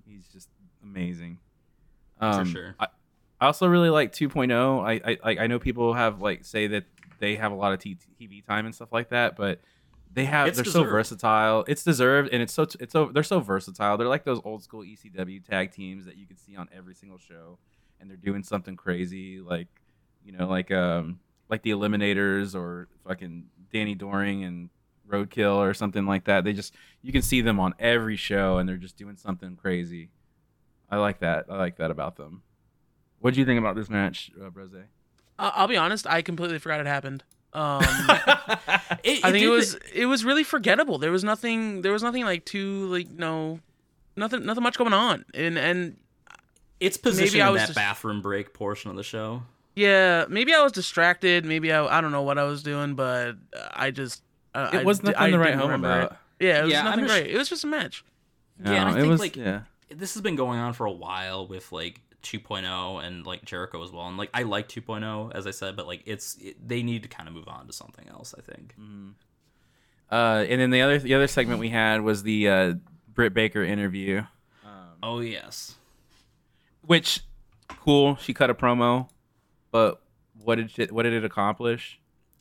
He's just amazing. Um, sure. I, I also really like 2.0. I I I know people have like say that they have a lot of T- TV time and stuff like that, but they have It's they're so versatile. It's deserved, and it's so it's so they're so versatile. They're like those old school ECW tag teams that you can see on every single show, and they're doing something crazy, like you know, like um like the Eliminators or fucking Danny Doring and Roadkill or something like that. They just you can see them on every show, and they're just doing something crazy. I like that. I like that about them. What do you think about this match, uh, Brose? Uh, I'll be honest, I completely forgot it happened. Um, <laughs> It- I think it did- was it was really forgettable. There was nothing there was nothing like too like no nothing nothing much going on. And and It's positioned I in that just- bathroom break portion of the show. yeah, maybe I was distracted. Maybe I I don't know what I was doing, but I just uh, It was di- nothing I to write home remember it. about. Yeah, it was Yeah, nothing just- great. It was just a match. Yeah, and I it think, was like, yeah. This has been going on for a while with like 2.0 and like Jericho as well. And like I like 2.0 as I said, but like it's it, they need to kind of move on to something else. I think. Uh, and then the other the other segment we had was the uh, Britt Baker interview, Oh yes. which cool. She cut a promo, but what did it, what did it accomplish?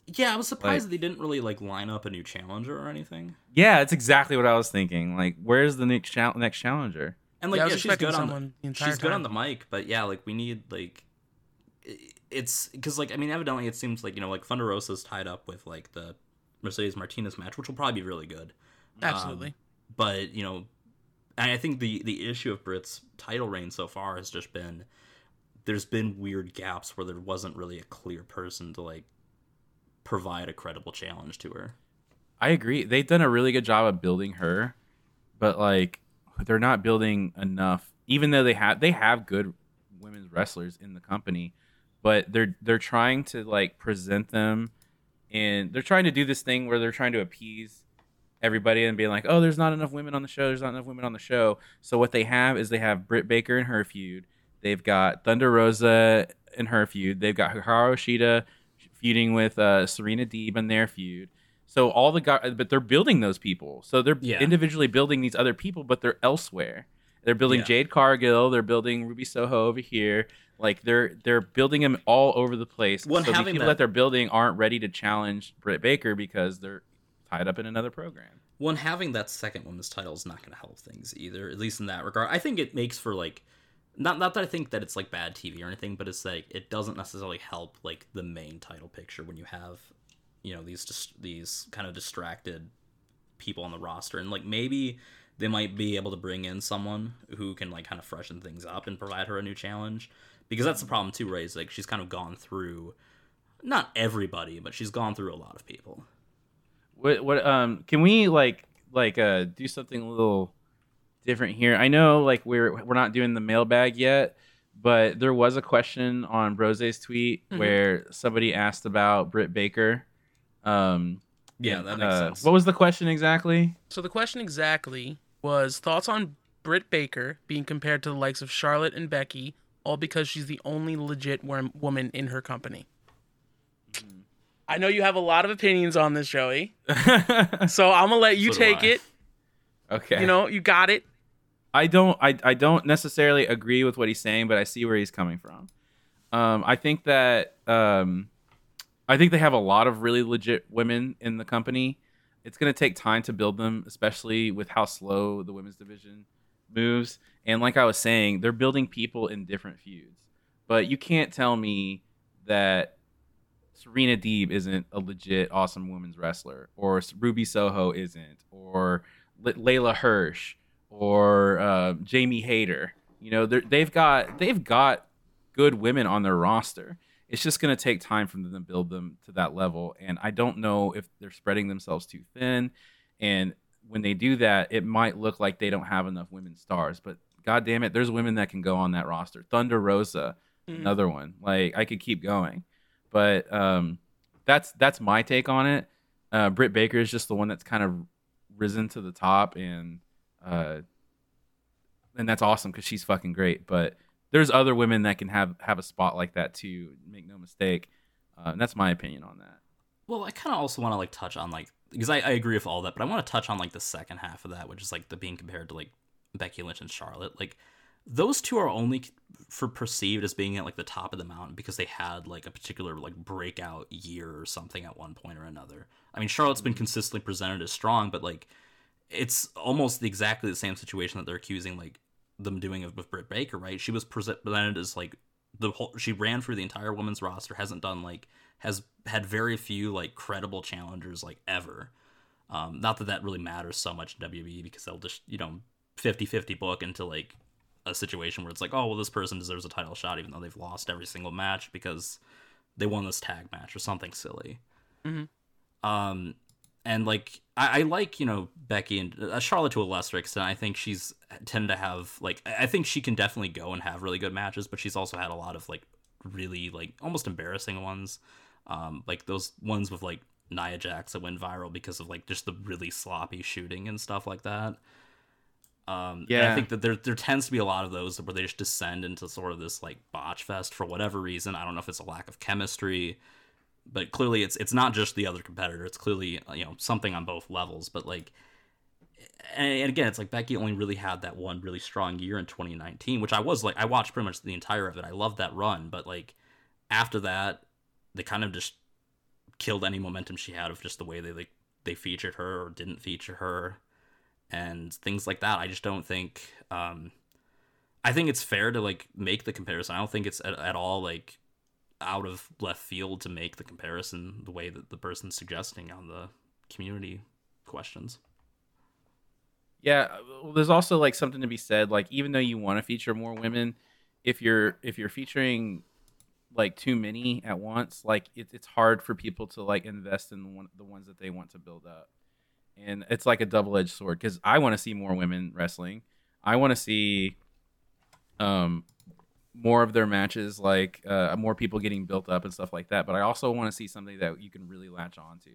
Yeah, I was surprised Like- that they didn't really like line up a new challenger or anything. Yeah, it's exactly what I was thinking. Like, where's the next chal- next challenger? And like Yeah, yeah, she's good on the, the entire she's good on the mic, but yeah, like we need like it's because like I mean evidently it seems like you know like Thunder Rosa's tied up with like the Mercedes Martinez match, which will probably be really good. Um, Absolutely. but you know, and I think the the issue of Britt's title reign so far has just been there's been weird gaps where there wasn't really a clear person to like provide a credible challenge to her. I agree. They've done a really good job of building her, but like they're not building enough. Even though they have they have good women's wrestlers in the company, but they're they're trying to like present them, and they're trying to do this thing where they're trying to appease everybody and being like, oh, there's not enough women on the show. There's not enough women on the show. So what they have is they have Britt Baker and her feud. They've got Thunder Rosa and her feud. They've got Hikaru Shida feuding with uh, Serena Deeb and their feud. So all the guys, but they're building those people. So they're Yeah. individually building these other people, but they're elsewhere. They're building Yeah. Jade Cargill. They're building Ruby Soho over here. Like they're they're building them all over the place. Well, so the people that- that they're building aren't ready to challenge Britt Baker because they're tied up in another program. One having that second women's title is not going to help things either, at least in that regard. I think it makes for like not not that I think that it's like bad TV or anything, but it's like it doesn't necessarily help like the main title picture when you have you know these just these kind of distracted people on the roster and like maybe they might be able to bring in someone who can like kind of freshen things up and provide her a new challenge. Because that's the problem too? Is like she's kind of gone through not everybody, but she's gone through a lot of people. What what um can we like like uh do something a little different here? I know like we're we're not doing the mailbag yet, but there was a question on Brose's tweet Mhm. where somebody asked about Britt Baker. Um Yeah, that makes uh, sense. What was the question exactly? So the question exactly was thoughts on Britt Baker being compared to the likes of Charlotte and Becky, all because she's the only legit wom- woman in her company. I know you have a lot of opinions on this, Joey. <laughs> So I'm gonna let you So take it. okay. You know, you got it. I don't I, I don't necessarily agree with what he's saying, but I see where he's coming from. Um, I think that um, I think they have a lot of really legit women in the company. It's going to take time to build them, especially with how slow the women's division moves. And like I was saying, they're building people in different feuds. But you can't tell me that Serena Deeb isn't a legit awesome women's wrestler, or Ruby Soho isn't, or Leyla Hirsch, or uh, Jamie Hayter. You know, they've got they've got good women on their roster. It's just going to take time for them to build them to that level, and I don't know if they're spreading themselves too thin. And when they do that, it might look like they don't have enough women stars. But god damn it, there's women that can go on that roster. Thunder Rosa, Mhm. another one. Like I could keep going, but um, that's that's my take on it. Uh, Britt Baker is just the one that's kind of risen to the top, and uh, and that's awesome because she's fucking great. But there's other women that can have have a spot like that too. Make no mistake. Uh, and that's my opinion on that. Well, I kind of also want to like touch on like because I, I agree with all that, but I want to touch on like the second half of that, which is like the being compared to like Becky Lynch and Charlotte. Like those two are only for perceived as being at like the top of the mountain because they had like a particular like breakout year or something at one point or another. I mean, Charlotte's been consistently presented as strong, but like it's almost exactly the same situation that they're accusing like them doing of with Britt Baker, right? She was presented as like the whole she ran through the entire women's roster, hasn't done like has had very few like credible challengers like ever. Um, not that that really matters so much in WWE because they'll just you know 50-50 book into like a situation where it's like oh well this person deserves a title shot even though they've lost every single match because they won this tag match or something silly. Mhm. Um, and like I, I like you know Becky and uh, Charlotte to a lesser extent. I think she's tend to have like I I think she can definitely go and have really good matches, but she's also had a lot of like really like almost embarrassing ones, um, like those ones with like Nia Jax that went viral because of like just the really sloppy shooting and stuff like that. Um, yeah, I think that there there tends to be a lot of those where they just descend into sort of this like botch fest for whatever reason. I don't know if it's a lack of chemistry, but clearly it's it's not just the other competitor. It's clearly you know something on both levels. But like, and, again, it's like Becky only really had that one really strong year in 2019, which I was like I watched pretty much the entire of it. I loved that run, but like after that, they kind of just killed any momentum she had of just the way they like they featured her or didn't feature her and things like that. I just don't think um I think it's fair to like make the comparison. I don't think it's at, at all like out of left field to make the comparison the way that the person's suggesting on the community questions. Yeah, well, there's also like something to be said. Like even though you want to feature more women, if you're if you're featuring like too many at once, like it, it's hard for people to like invest in the one the ones that they want to build up, and it's like a double edged sword. Because I want to see more women wrestling. I want to see um more of their matches, like uh, more people getting built up and stuff like that. But I also want to see something that you can really latch on to,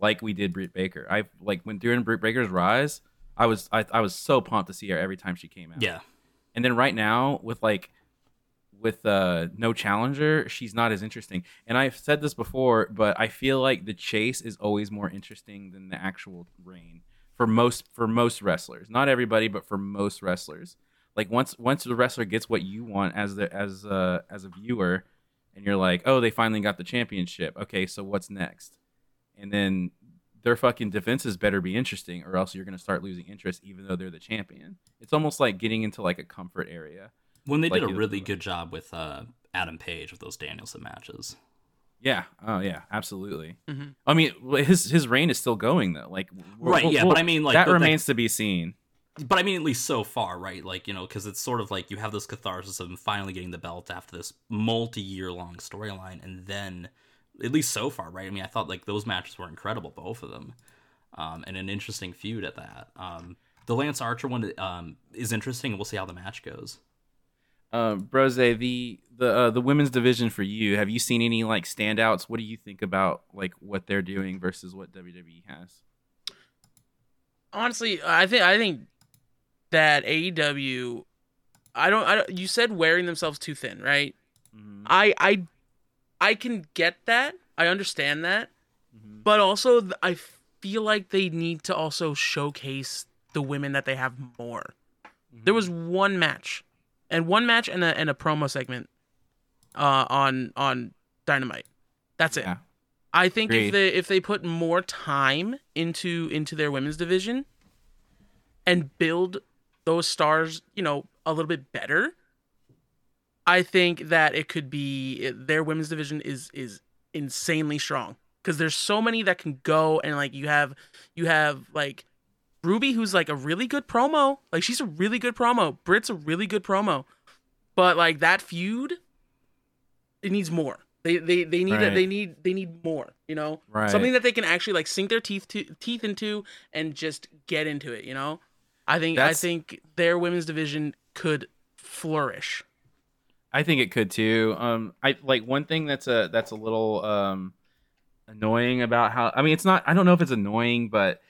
like we did Britt Baker. I like when during Britt Baker's rise. I was I, I was so pumped to see her every time she came out. Yeah. And then right now with like with uh no challenger, she's not as interesting. And I've said this before, but I feel like the chase is always more interesting than the actual reign for most for most wrestlers. Not everybody, but for most wrestlers. Like once once the wrestler gets what you want as the as uh as a viewer and you're like, "Oh, they finally got the championship. Okay, so what's next?" And then their fucking defenses better be interesting or else you're going to start losing interest even though they're the champion. It's almost like getting into like a comfort area. When they Like did a really good job with uh, Adam Page with those Danielson matches. Yeah. Oh yeah, absolutely. Mhm. I mean, his his reign is still going though. Like w- Right, w- yeah, well, but I mean, like, that but that- remains to be seen. But I mean, at least so far, right? Like you know, because it's sort of like you have this catharsis of finally getting the belt after this multi-year long storyline, and then at least so far, right? I mean, I thought like those matches were incredible, both of them, um, and an interesting feud at that. Um, the Lance Archer one um, is interesting. We'll see how the match goes. Um, Brose, the the uh, the women's division for you, have you seen any like standouts? What do you think about like what they're doing versus what WWE has? Honestly, I think I think that AEW, I don't, I don't. You said wearing themselves too thin, right? Mm-hmm. I I I can get that. I understand that, Mm-hmm. but also I feel like they need to also showcase the women that they have more. There was one match, and one match and a and a promo segment, uh, on on Dynamite. That's it. Yeah. I think Agreed. if they if they put more time into into their women's division and build those stars, you know, a little bit better, I think that it could be their women's division is is insanely strong because there's so many that can go and like you have you have like Ruby who's like a really good promo, like she's a really good promo. Britt's a really good promo, but like that feud, it needs more. They they they need Right. they need they need more. You know, Right. something that they can actually like sink their teeth to, teeth into and just get into it. You know, I think I think their women's division could flourish. I think it could too. Um, I like one thing that's a that's a little um annoying about how I mean it's not I don't know if it's annoying, but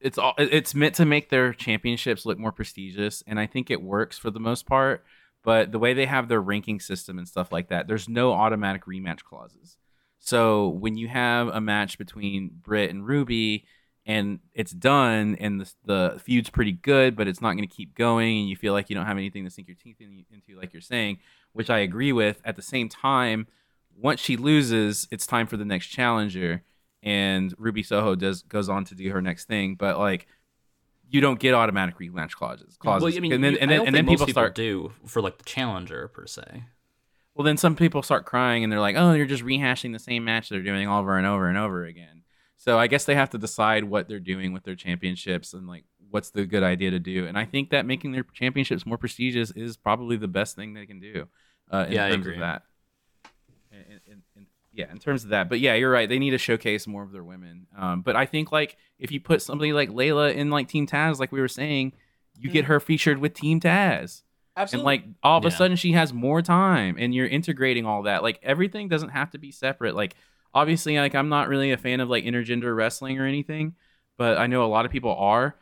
it's all it's meant to make their championships look more prestigious, and I think it works for the most part. But the way they have their ranking system and stuff like that, there's no automatic rematch clauses. So when you have a match between Britt and Ruby, and it's done, and the, the feud's pretty good, but it's not going to keep going, and you feel like you don't have anything to sink your teeth in, into, like you're saying, which I agree with. At the same time, once she loses, it's time for the next challenger, and Ruby Soho does goes on to do her next thing. But like, you don't get automatic rematch clauses. Clauses, Well, I mean, and then you- and then, and then most people start do for like the challenger per se. well, then some people start crying and they're like, "Oh, you're just rehashing the same match they're doing over and over and over again." So I guess they have to decide what they're doing with their championships and like what's the good idea to do. And I think that making their championships more prestigious is probably the best thing they can do. Uh, in Yeah, I terms agree. of that. In, in, in, yeah, in terms of that. But yeah, you're right. They need to showcase more of their women. Um, but I think like if you put somebody like Leyla in like Team Taz, like we were saying, you get her featured with Team Taz Absolutely. and like all of a Yeah. sudden she has more time and you're integrating all that like everything doesn't have to be separate like obviously like i'm not really a fan of like intergender wrestling or anything but i know a lot of people are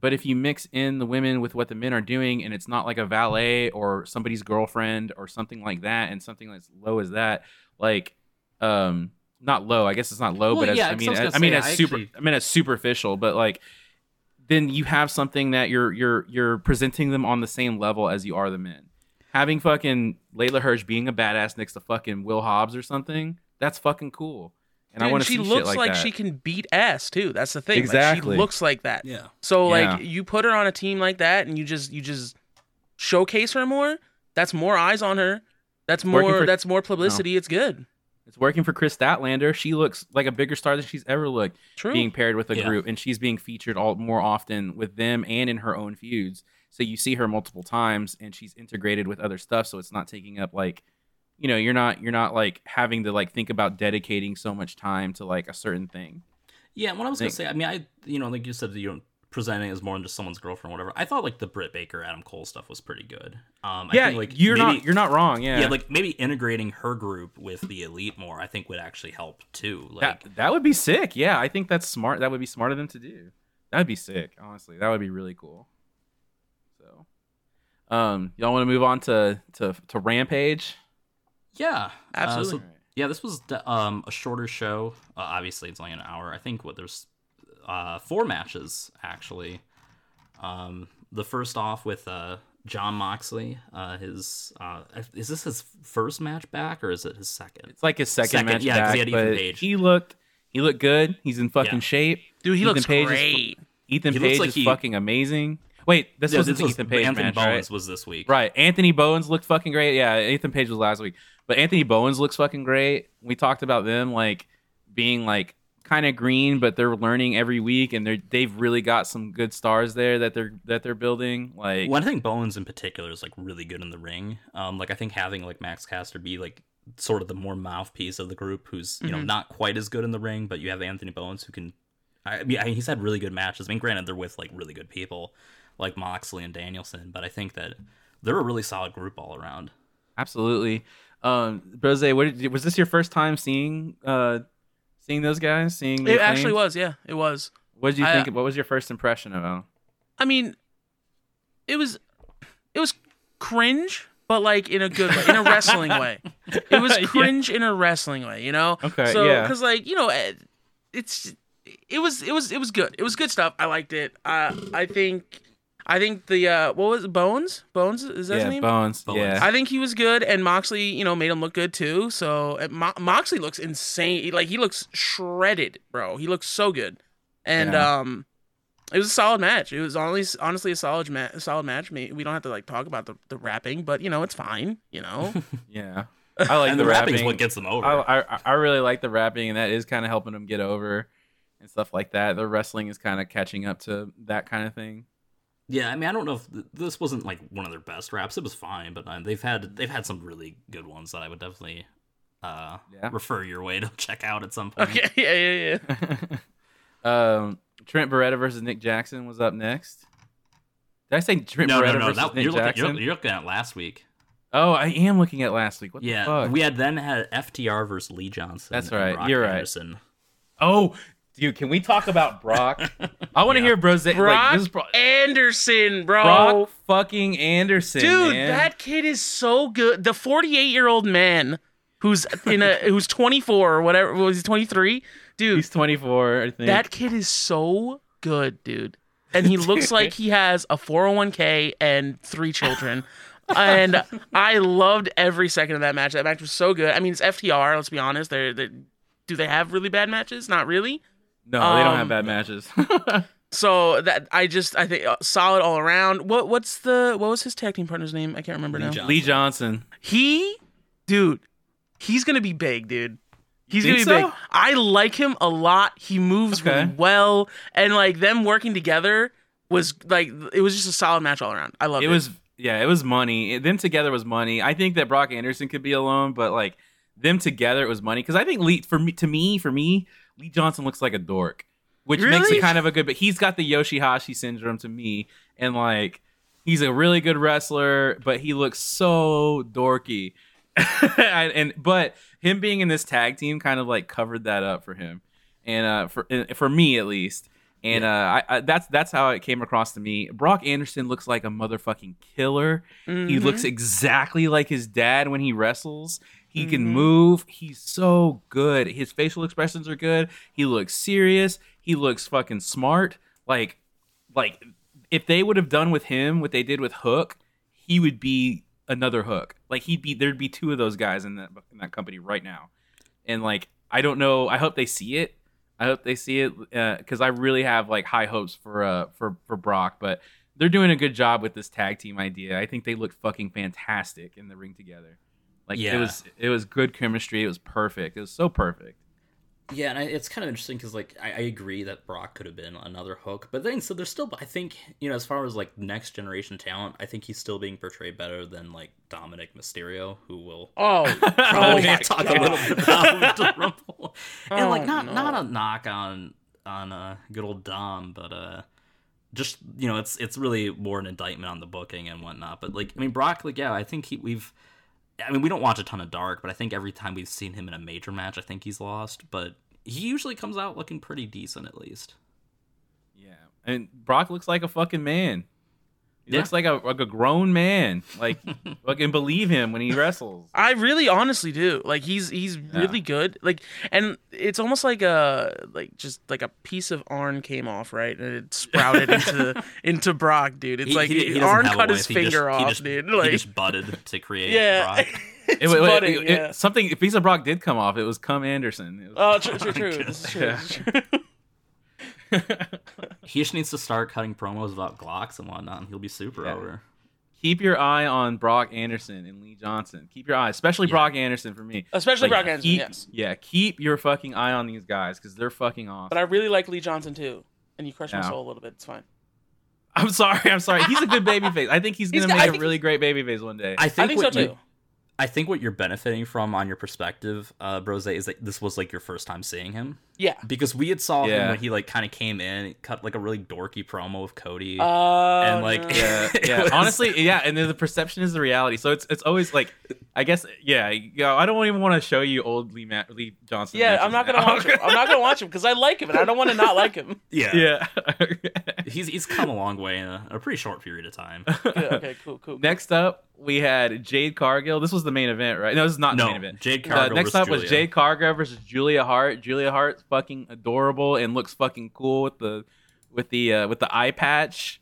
but if you mix in the women with what the men are doing and it's not like a valet or somebody's girlfriend or something like that and something as low as that like um not low i guess it's not low Well, but as, yeah, i mean I was I, mean as I super actually- i mean as superficial but like then you have something that you're you're you're presenting them on the same level as you are the men. Having fucking Leyla Hirsch being a badass next to fucking Will Hobbs or something, that's fucking cool. And I want to she see looks shit like, like that. she looks like she can beat ass too. That's the thing. Like, Exactly. she looks like that. Yeah. So like Yeah. you put her on a team like that and you just you just showcase her more, that's more eyes on her. That's more for- that's more publicity. It's good. It's working for Kris Statlander. She looks like a bigger star than she's ever looked True. being paired with a Yeah. group, and she's being featured all more often with them and in her own feuds. So you see her multiple times, and she's integrated with other stuff. So it's not taking up like, you know, you're not you're not like having to like think about dedicating so much time to like a certain thing. Yeah, what I was gonna say, I mean, I you know, like you said, you know, presenting as more than just someone's girlfriend, or whatever. I thought like the Britt Baker, Adam Cole stuff was pretty good. Um, I yeah, think, like you're maybe, not you're not wrong. Yeah, yeah. like maybe integrating her group with the elite more, I think would actually help too. Like, that that would be sick. Yeah, I think that's smart. That would be smart of them to do. That'd be sick. Honestly, that would be really cool. So, um, y'all want to move on to to to Rampage? Yeah, Absolutely. Uh, so, yeah, this was um a shorter show. Uh, obviously, it's only an hour. I think what there's uh four matches actually. Um, the first off with uh Jon Moxley. Uh, his uh, is this his first match back or is it his second? It's like his second, Second, match yeah, 'cause back, he had Ethan but Page. he looked he looked good. He's in fucking Yeah. shape. Dude, he Ethan looks Page is- great. Ethan He looks Page like is he- fucking amazing. Wait, this Yeah, wasn't this the was Ethan Page Anthony match, Bowens right? was this week. Right. Anthony Bowens looked fucking great. Yeah, Ethan Page was last week. But Anthony Bowens looks fucking great. We talked about them like being like kind of green, but they're learning every week, and they they've really got some good stars there that they're that they're building. Like, Well, I think Bowens in particular is like really good in the ring. Um, like I think having like Max Caster be like sort of the more mouthpiece of the group, who's you know Mhm. not quite as good in the ring, but you have Anthony Bowens who can. I mean, I mean, he's had really good matches. I mean, granted, they're with like really good people like Moxley and Danielson, but I think that they're a really solid group all around. absolutely. Um, Brose, what did, was this your first time seeing uh seeing those guys? Seeing It actually Acclaimed? was, yeah, it was. What did you I- think? What was your first impression of them? I mean, it was it was cringe, but like in a good way, in a wrestling way. It was <laughs> Yeah. cringe in a wrestling way, you know. Okay, So, yeah. because like you know, eh, it's it was it was it was good. It was good stuff. I liked it. Uh, I think I think the uh, what was it, Bones? Bones is that his yeah, name? Bones. Bones. Yeah, I think he was good, and Moxley, you know, made him look good too. So Mo- Moxley looks insane. Like he looks shredded, bro. He looks so good, and Yeah. um, it was a solid match. It was honestly, honestly a solid match. Solid match. We don't have to like talk about the, the rapping, but you know, it's fine. You know, <laughs> yeah. I like and the, the, rapping is rapping. what gets them over. I, I I really like the rapping, and that is kind of helping them get over and stuff like that. The wrestling is kind of catching up to that kind of thing. Yeah, I mean, I don't know if th- this wasn't like one of their best raps. It was fine, but uh, they've had they've had some really good ones that I would definitely uh, Yeah. refer your way to check out at some point. okay, <laughs> yeah, yeah, yeah. <laughs> um, Trent Beretta versus Nick Jackson was up next. Did I say Trent No, Beretta no, no. versus That, Nick you're, looking, Jackson? you're, you're looking at last week. Oh, I am looking at last week. What the yeah, fuck? we had then had FTR versus Lee Johnson. That's and right, Brock you're right. Oh, dude, can we talk about Brock? <laughs> I want to Yeah. hear Bros. Brock like, this is Bro- Anderson, bro. Brock fucking Anderson, Dude, man. that kid is so good. The 48 year old man who's in a <laughs> who's 24 or whatever was he 23? Dude, he's 24. I think that kid is so good, dude. And he looks <laughs> like he has a 401k and three children. and I loved every second of that match. That match was so good. I mean, it's FTR. Let's be honest. They're, they do they have really bad matches? Not really. No, they don't have um, bad matches. <laughs> So that I just I think uh, solid all around. What what's the what was his tag team partner's name? I can't remember Lee now. Johnson. Lee Johnson. He, dude, he's gonna be big, dude. He's Think gonna be so? big. I like him a lot. He moves Okay. really well, and like them working together was like it was just a solid match all around. I love it. It was yeah, it was money. It- them together was money. I think that Brock Anderson could be alone, but like them together it was money because I think Lee for me to me for me Lee Johnson looks like a dork, which makes it kind of a good. But he's got the Yoshi-Hashi syndrome to me, and like he's a really good wrestler, but he looks so dorky. <laughs> and, and but him being in this tag team kind of like covered that up for him, and uh for for me at least. And uh, I, I, that's that's how it came across to me. Brock Anderson looks like a motherfucking killer. He Mhm. looks exactly like his dad when he wrestles. He can Mhm. move. He's so good. His facial expressions are good. He looks serious. He looks fucking smart. Like, like if they would have done with him what they did with Hook, he would be another Hook. Like he'd be there'd be two of those guys in that in that company right now. And like I don't know. I hope they see it. I hope they see it because I really have like high hopes for uh for for Brock. But they're doing a good job with this tag team idea. I think they look fucking fantastic in the ring together. Like it was it was good chemistry. It was perfect. It was so perfect. Yeah, and I, it's kind of interesting because like I, I agree that Brock could have been another hook, but then so there's still I think you know as far as like next generation talent, I think he's still being portrayed better than like Dominic Mysterio, who will Oh, <laughs> probably my talk God. a little bit about the Rumble. And like Oh, not no. not a knock on on uh, good old Dom, but uh just you know it's it's really more an indictment on the booking and whatnot. But like I mean Brock, like yeah, I think he we've. I mean, we don't watch a ton of Dark, but I think every time we've seen him in a major match, I think he's lost. But he usually comes out looking pretty decent, at least. Yeah, and Brock looks like a fucking man. He Yeah. looks like a like a grown man. Like <laughs> fucking believe him when he wrestles. I really honestly do. Like he's he's really good. Like and it's almost like a like just like a piece of Arn came off, right? And it sprouted <laughs> into into Brock, dude. It's He- like he- he Arn cut his he just- finger he off, just- dude. he Like just budded to create <laughs> yeah. Brock. It- it- it- budding, it- yeah. something. If piece of Brock did come off, it was Cum Anderson. It was- Oh, true, true, true. This is true. This is true. He just needs to start cutting promos about Glocks and whatnot, and he'll be super Yeah. over. keep your eye on Brock Anderson and Lee Johnson. Keep your eye, especially Yeah. Brock Anderson for me. Especially Like, Brock Anderson, keep- yes. Yeah, keep your fucking eye on these guys because they're fucking awesome. But I really like Lee Johnson too. And you crushed my soul a little bit. It's fine. I'm sorry, I'm sorry. He's a good babyface. I think he's He's gonna got- I make a really great babyface one day. I think, I think so what you- too. I think what you're benefiting from on your perspective, uh, Brose, is that this was like your first time seeing him Yeah. because we had saw Yeah. him when he like kind of came in, cut like a really dorky promo with Cody. Uh, And, like, no. <laughs> yeah, yeah. was- Honestly, yeah. And then the perception is the reality. So it's it's always like, I guess, yeah. You know, I don't even want to show you old Lee, Ma- Lee Johnson. yeah, I'm not gonna now. watch him. I'm not gonna <laughs> watch him because I like him and I don't want to not like him. <laughs> yeah, yeah. He's he's come a long way in a, a pretty short period of time. Yeah, okay, cool, cool. Next up, we had Jade Cargill. This was the main event, right? No, this is not the main event. Jade Uh, Cargill. next versus up was Jade Cargill versus Julia Hart. Julia Hart's fucking adorable and looks fucking cool with the with the uh, with the eye patch.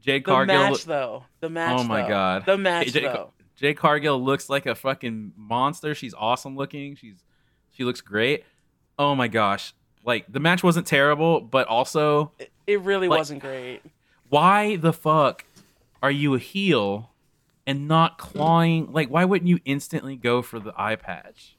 Jade the Cargill. match though. The match. Oh my though. God. The match Jade- though. Jade Cargill looks like a fucking monster. She's awesome looking. She's she looks great. Oh my gosh. Like the match wasn't terrible, but also It, it really Like- wasn't great. why the fuck are you a heel and not clawing like why wouldn't you instantly go for the eye patch?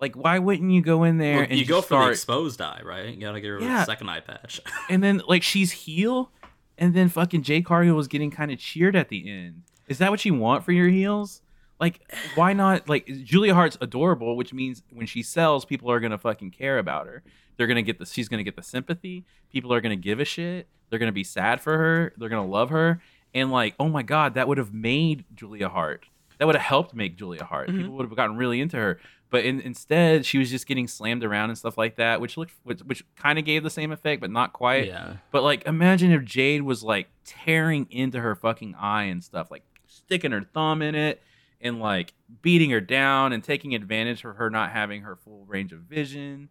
Like why wouldn't you go in there Well, and you go for the exposed eye, right? You gotta get rid of the second eye patch. <laughs> and then like she's heel and then fucking Jade Cargill was getting kind of cheered at the end. Is that what you want for your heels? Like, why not? Like, Julia Hart's adorable, which means when she sells, people are gonna fucking care about her. They're gonna get the. She's gonna get the sympathy. People are gonna give a shit. They're gonna be sad for her. They're gonna love her. And like, oh my god, that would have made Julia Hart. That would have helped make Julia Hart. Mhm. People would have gotten really into her. But in, instead, she was just getting slammed around and stuff like that, which looked, which, which kind of gave the same effect, but not quite. yeah, But like, imagine if Jade was like tearing into her fucking eye and stuff, like sticking her thumb in it and like beating her down and taking advantage of her not having her full range of vision.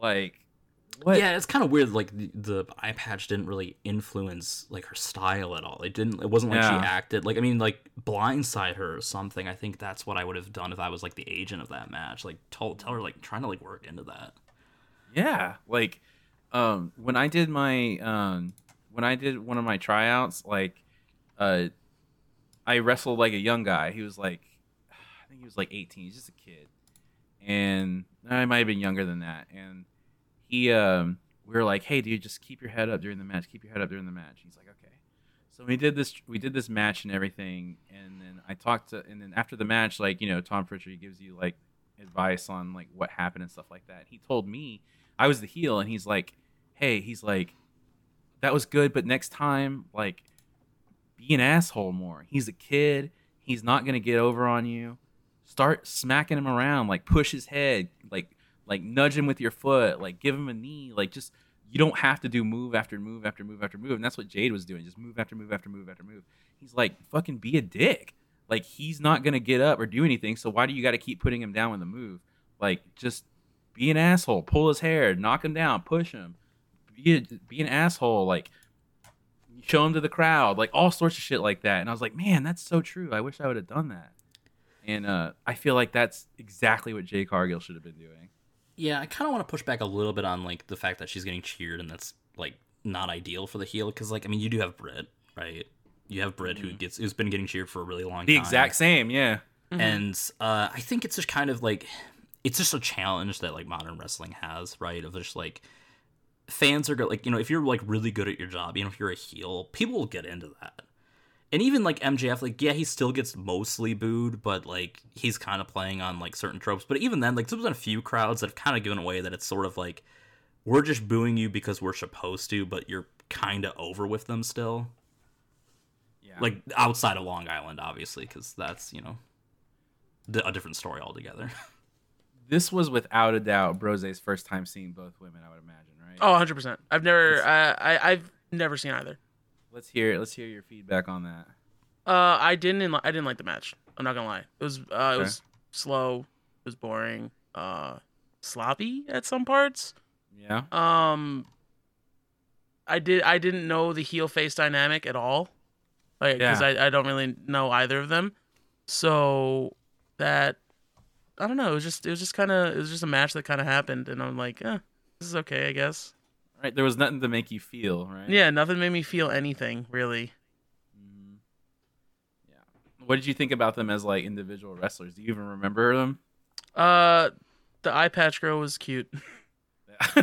Like, what? yeah. It's kind of weird. Like the, the eye patch didn't really influence like her style at all. It didn't. It wasn't like Yeah. she acted. Like I mean, like blindside her or something. I think that's what I would have done if I was like the agent of that match. Like tell tell her like trying to like work into that. Yeah, like um when I did my um when I did one of my tryouts, like uh I wrestled like a young guy. He was like I think he was like 18. He's just a kid. And I might have been younger than that. And he um we were like, "Hey dude, just keep your head up during the match. Keep your head up during the match." He's like, "Okay." So we did this we did this match and everything and then I talked to and then after the match like, you know, Tom Prichard gives you like advice on like what happened and stuff like that. He told me I was the heel, and he's like, "Hey, he's like, that was good, but next time, like, be an asshole more. He's a kid. He's not gonna get over on you. Start smacking him around, like push his head, like, like nudge him with your foot, like give him a knee, like just." You don't have to do move after move after move after move, and that's what Jade was doing. Just move after move after move after move. He's like, fucking be a dick. Like he's not gonna get up or do anything. So why do you got to keep putting him down with the move? Like just be an asshole, pull his hair, knock him down, push him, be a, be an asshole, like show him to the crowd, like all sorts of shit like that. And I was like, man, that's so true. I wish I would have done that. And uh, I feel like that's exactly what Jade Cargill should have been doing. Yeah, I kind of want to push back a little bit on like the fact that she's getting cheered and that's like not ideal for the heel because like I mean you do have Britt right? You have Britt who gets who's been getting cheered for a really long The time. The exact same, yeah. Mhm. and uh, I think it's just kind of like it's just a challenge that like modern wrestling has right? Of just like fans are go like you know if you're like really good at your job you know if you're a heel people will get into that and even like MJF, like yeah, he still gets mostly booed, but like he's kind of playing on like certain tropes. But even then, like there's been a few crowds that have kind of given away that it's sort of like we're just booing you because we're supposed to, but you're kind of over with them still. Yeah. Like outside of Long Island, obviously, because that's you know di- a different story altogether. <laughs> this was without a doubt Brose's first time seeing both women, I would imagine, right? Oh, 100 percent. I've never, uh, I, I've never seen either. Let's hear let's hear your feedback on that. Uh, I didn't, I didn't like the match. I'm not gonna lie. It was, uh, Okay. it was slow. It was boring. Uh, sloppy at some parts. Yeah. Um, I did, I didn't know the heel face dynamic at all, like because Yeah. I, I don't really know either of them. So that, I don't know. It was just, it was just kind of, it was just a match that kind of happened, and I'm like, eh, this is okay, I guess. Right. There was nothing to make you feel, right? Yeah, nothing made me feel anything really. Mhm. What did you think about them as like individual wrestlers? Do you even remember them? Uh, the eye patch girl was cute, <laughs>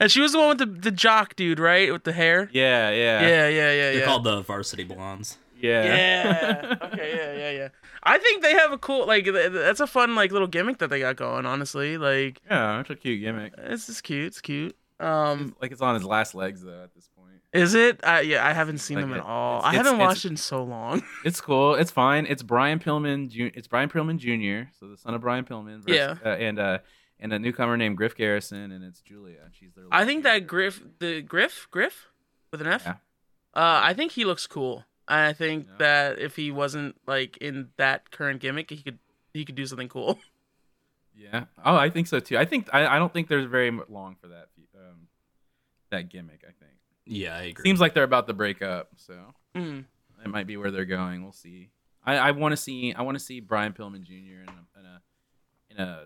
and she was the one with the, the jock dude, right, with the hair. yeah, yeah, Yeah, yeah, yeah, They're yeah. called the Varsity Blondes. yeah. yeah. okay. Yeah. Yeah. Yeah. I think they have a cool like that's a fun like little gimmick that they got going. Honestly, like Yeah, it's a cute gimmick. it's just cute. It's cute. Um, Like it's on his last legs though. At this point, is it? Uh, yeah, I haven't seen Like them at it- all. I haven't watched it in so long. <laughs> it's cool. It's fine. It's Brian Pillman. Ju- It's Brian Pillman Jr. So the son of Brian Pillman. versus- uh, and uh, and a newcomer named Griff Garrison, and it's Julia. She's their. I think character. that Griff, the Griff, Griff, with an F. Yeah. Uh, I think he looks cool. I think Yeah. that if he wasn't like in that current gimmick, he could he could do something cool. <laughs> Yeah. Oh, I think so too. I think I, I don't think there's very long for that that gimmick. I think Yeah, I agree. seems like they're about to break up, so Mm. it might be where they're going. We'll see. I, I want to see I want to see Brian Pillman Jr. in a, in a in a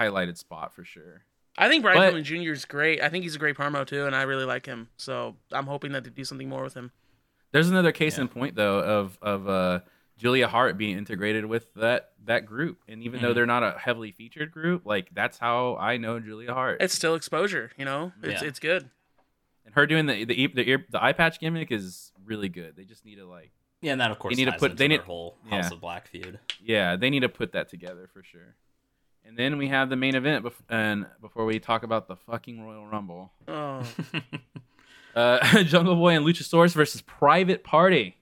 highlighted spot for sure. I think Brian But- Pillman Jr. is great. I think he's a great promo too, and I really like him. So I'm hoping that they do something more with him. There's another case Yeah. in point though of of uh, Julia Hart being integrated with that that group, and even though Mhm. they're not a heavily featured group, like that's how I know Julia Hart. It's still exposure, you know. It's Yeah. it's good. And her doing the the ear- the, ear, the eye patch gimmick is really good. They just need to like yeah, and that of course they need to put- they need- their whole yeah. House of Black feud. yeah, they need to put that together for sure. And then we have the main event, bef- and before we talk about the fucking Royal Rumble, Oh, <laughs> <laughs> uh, <laughs> Jungle Boy and Luchasaurus versus Private Party.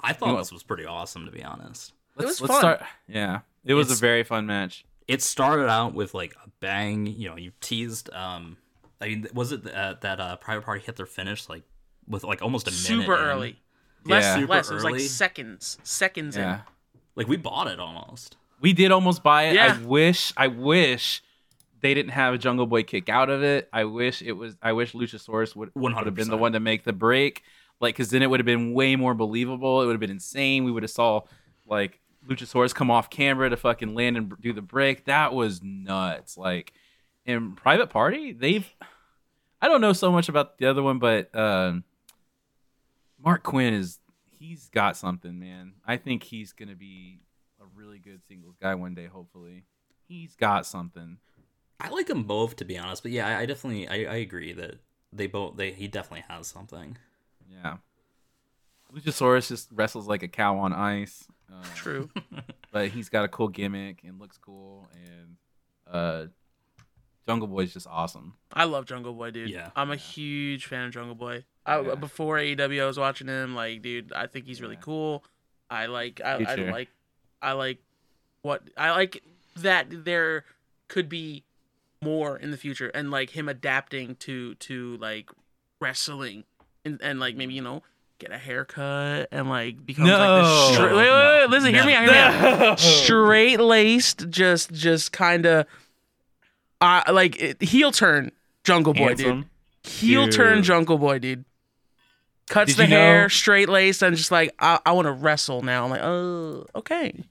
I thought You know- this was pretty awesome to be honest. It was let's fun. start. Yeah, it was It's- a very fun match. It started out with like a bang. You know, you teased. Um, I mean, was it uh, that uh, Private Party hit their finish like with like almost a minute super in? early. Less, Yeah. Super less. It was like early. seconds, seconds in. Like we bought it almost. we did almost buy it. Yeah. I wish. I wish they didn't have a Jungle Boy kick out of it. I wish it was. I wish Luchasaurus would would have been the one to make the break. Like, because then it would have been way more believable. It would have been insane. We would have saw like Luchasaurus come off camera to fucking land and do the break. That was nuts. Like in Private Party, they've. I don't know so much about the other one, but um, Marq Quen is he's got something, man. I think he's gonna be a really good singles guy one day. Hopefully, he's got something. I like them both to be honest, but yeah, I, I definitely I, I agree that they both they he definitely has something. Yeah. Luchasaurus just wrestles like a cow on ice. Uh, True. <laughs> but he's got a cool gimmick and looks cool. And uh, Jungle Boy is just awesome. I love Jungle Boy, dude. Yeah. I'm a huge fan of Jungle Boy. I, Yeah. Before AEW, I was watching him. Like, dude, I think he's really Yeah. cool. I like. I, I like. I like what I like that there could be more in the future, and like him adapting to to like wrestling, and and like maybe you know get a haircut and like become like No. this. Stra- wait, wait, No. wait, listen, hear me out. Hear me out. Straight laced, just just kind of, uh, like it, heel turn Jungle Boy, dude Handsome. heel turn Jungle Boy, dude. Cuts Did the you know- hair, straight laced, and just like I, I want to wrestle now. I'm like, oh, okay.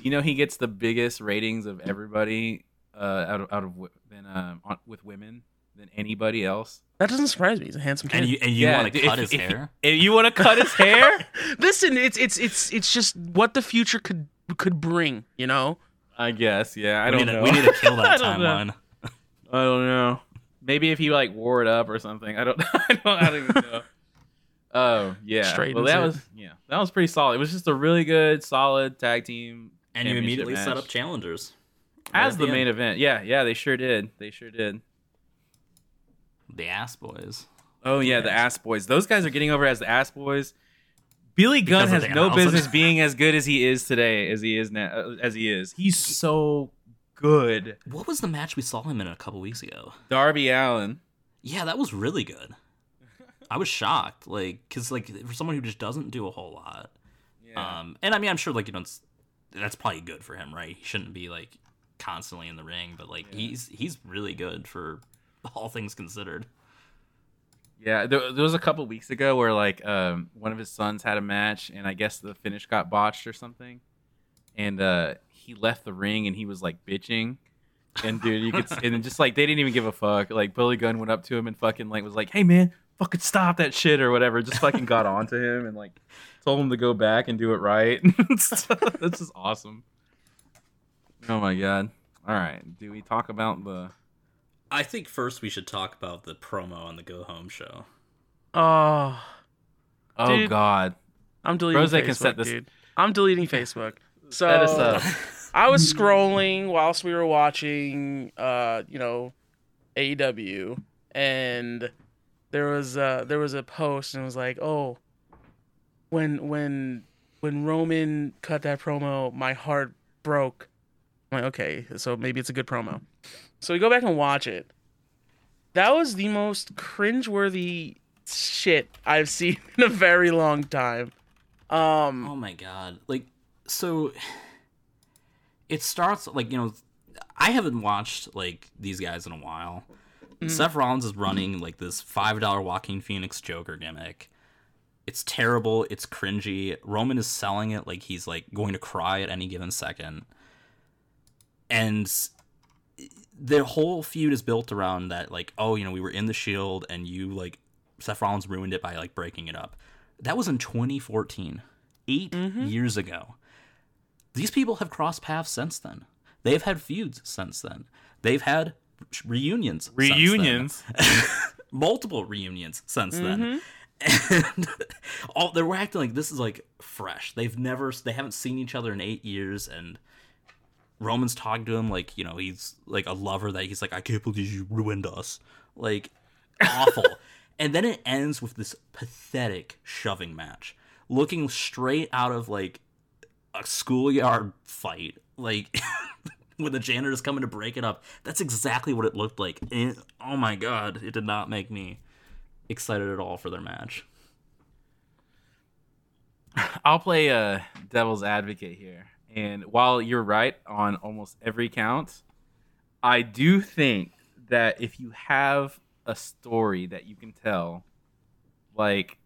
You know he gets the biggest ratings of everybody uh, out of out of than um, on, with women than anybody else. That doesn't surprise me. He's a handsome kid. And you and you Yeah, want to if- cut his if- hair? If you want to cut his hair, <laughs> Listen, it's it's it's it's just what the future could could bring. You know, I guess. Yeah, I we don't need know. To, we need to kill <laughs> that don't timeline. I don't know. Maybe if he like wore it up or something. I don't. <laughs> I don't, I don't even know. <laughs> Oh yeah. Straightens well, that it. was yeah. That was pretty solid. It was just a really good, solid tag team. And you championship immediately set up challengers. as Right the main event. Yeah, yeah. They sure did. They sure did. the ass boys. Oh yeah, the Ass Boys. Those guys are getting over as the Ass Boys. Billy Gunn Because has no business being <laughs> as good as he is today, as he is now, uh, as he is. He's so good. What was the match we saw him in a couple weeks ago? Darby Allin. Yeah, that was really good. I was shocked, like, cause like for someone who just doesn't do a whole lot. Yeah. Um, and I mean, I'm sure like you know, that's probably good for him, right? He shouldn't be like constantly in the ring, but like Yeah. he's he's really good for <laughs> all things considered. Yeah, there, there was a couple weeks ago where like um, one of his sons had a match, and I guess the finish got botched or something, and uh, he left the ring and he was like bitching, and dude, you could s- and just like they didn't even give a fuck. Like Billy Gunn went up to him and fucking like was like, "Hey man, fucking stop that shit or whatever. Just fucking got onto him and like told him to go back and do it right. <laughs> this is awesome. Oh my god. All right. Do we talk about the I think first we should talk about the promo on the Go Home show. Oh, Oh Dude. god. I'm deleting Rose Facebook, can set this- dude. I'm deleting Facebook. So Set us. I was scrolling whilst we were watching, uh, you know, AEW, and there was uh there was a post and it was like, oh, when when when Roman cut that promo, my heart broke. I'm like, okay, so maybe it's a good promo. So we go back and watch it. That was the most cringeworthy shit I've seen <laughs> in a very long time. Um, Oh my god. Like so it starts like, you know, I haven't watched like these guys in a while. Mm. Seth Rollins is running like this $5 Joaquin Phoenix Joker gimmick. It's terrible, it's cringy. Roman is selling it like he's like going to cry at any given second. And the whole feud is built around that like, oh, you know, we were in the shield and you like Seth Rollins ruined it by like breaking it up. That was in 2014, 8 mm-hmm. years ago. These people have crossed paths since then. They've had feuds since then. They've had reunions. since then. reunions? <laughs> multiple reunions since then. Mm-hmm. And <laughs> all they're acting like this is like fresh. They've never they haven't seen each other in 8 years and Roman's talking to him like, you know, he's like a lover that he's like I can't believe you ruined us. Like awful. <laughs> and then it ends with this pathetic shoving match, looking straight out of like a schoolyard fight. Like <laughs> when the janitor's coming to break it up. That's exactly what it looked like. And, oh my god, it did not make me excited at all for their match. <sighs> I'll play a devil's advocate here. And while you're right on almost every count, I do think that if you have a story that you can tell, like,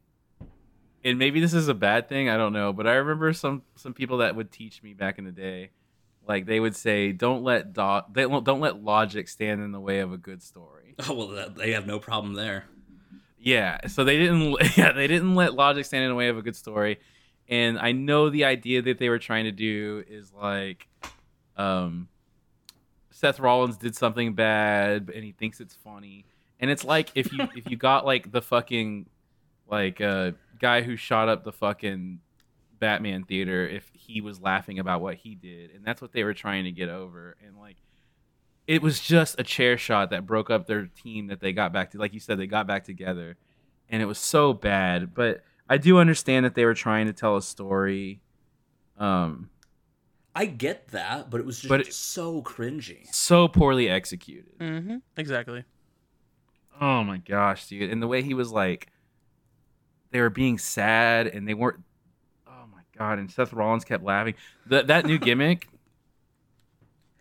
and maybe this is a bad thing, I don't know, but I remember some some people that would teach me back in the day, like they would say, don't let do- they don't don't let logic stand in the way of a good story. <laughs> Oh well, that, they have no problem there. Yeah, so they didn't. <laughs> Yeah, they didn't let logic stand in the way of a good story, and I know the idea that they were trying to do is like, um, Seth Rollins did something bad, and he thinks it's funny, and it's like if you <laughs> if you got like the fucking like uh guy who shot up the fucking Batman theater if he was laughing about what he did, and that's what they were trying to get over, and like it was just a chair shot that broke up their team that they got back to like you said they got back together and it was so bad. But i do understand that they were trying to tell a story um I get that, but it was just But it- so cringy. so poorly executed. Mm-hmm, exactly. oh my gosh dude. And the way he was like they were being sad and they weren't oh my god and seth rollins kept laughing that that new <laughs> gimmick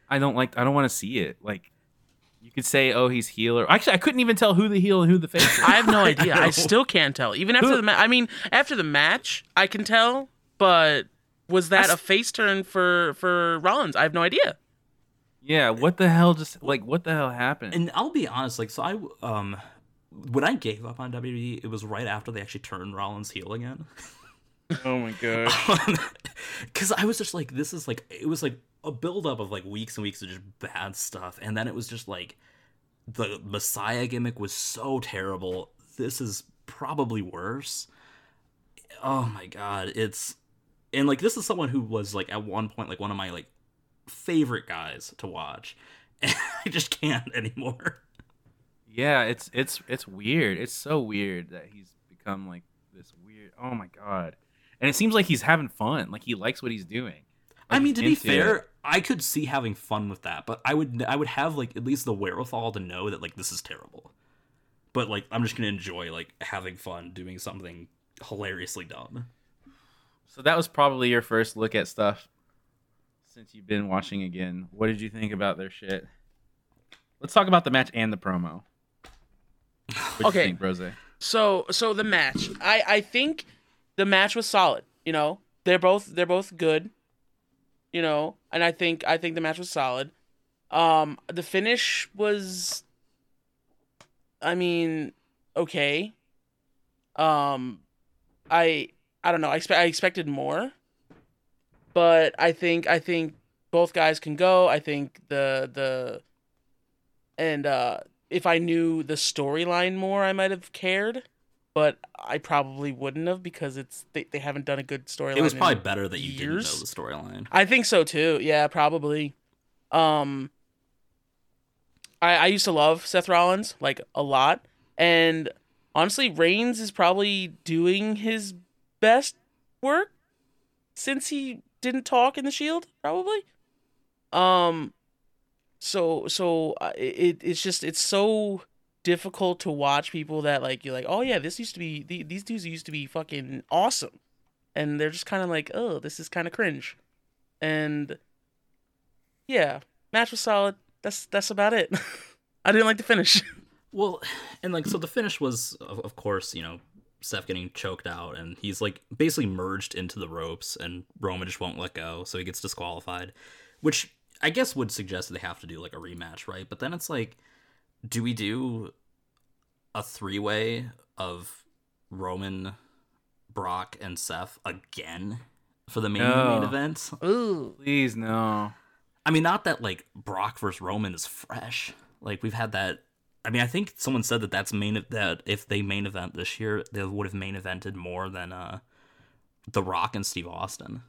i don't like i don't want to see it like you could say oh he's healer actually i couldn't even tell who the heel and who the face. I have no <laughs> idea. I know. still can't tell. Even after Who- the match, I mean, after the match, I can tell. But was that I a face turn for for Rollins? I have no idea. Yeah, what the hell just like what the hell happened? And I'll be honest, like so I um when I gave up on WWE, it was right after they actually turned Rollins heel again. <laughs> oh my god. Because <laughs> um, I was just like, this is like, it was like a buildup of like weeks and weeks of just bad stuff. And then it was just like, the Messiah gimmick was so terrible. This is probably worse. Oh my god. It's, and like, this is someone who was like at one point, like one of my like favorite guys to watch. <laughs> And I just can't anymore. Yeah, it's it's it's weird. It's so weird that he's become like this weird. Oh my god. And it seems like he's having fun. Like he likes what he's doing. I mean, to be fair, it. I could see having fun with that, but I would I would have like at least the wherewithal to know that like this is terrible. But like I'm just gonna enjoy like having fun doing something hilariously dumb. So that was probably your first look at stuff since you've been watching again. What did you think about their shit? Let's talk about the match and the promo. What Okay. you think, Rose? So so the match, I I think the match was solid. You know, they're both they're both good. You know, and I think I think the match was solid. Um, the finish was, I mean, okay. Um, I I don't know. I expect I expected more, but I think I think both guys can go. I think the the and uh, if I knew the storyline more, I might have cared. But I probably wouldn't have because it's they, they haven't done a good storyline. It was probably better that you years? didn't know the storyline. I think so too. Yeah, probably. Um I I used to love Seth Rollins like a lot and honestly Reigns is probably doing his best work since he didn't talk in the Shield probably. Um so so uh, it it's just it's so difficult to watch people that like you're like, "Oh yeah, this used to be these dudes used to be fucking awesome." And they're just kind of like, "Oh, this is kind of cringe." and yeah, match was solid. That's that's about it. <laughs> I didn't like the finish. <laughs> Well, and like so the finish was of, of course, you know, Seth getting choked out and he's like basically merged into the ropes and Roman just won't let go, so he gets disqualified, which I guess would suggest they have to do like a rematch, right? But then it's like do we do a three-way of Roman, Brock and Seth again for the main No. main event? Ooh, Please no. I mean, not that like Brock versus Roman is fresh. Like we've had that. I mean, I think someone said that that's main that if they main event this year, they would have main evented more than uh, The Rock and Steve Austin.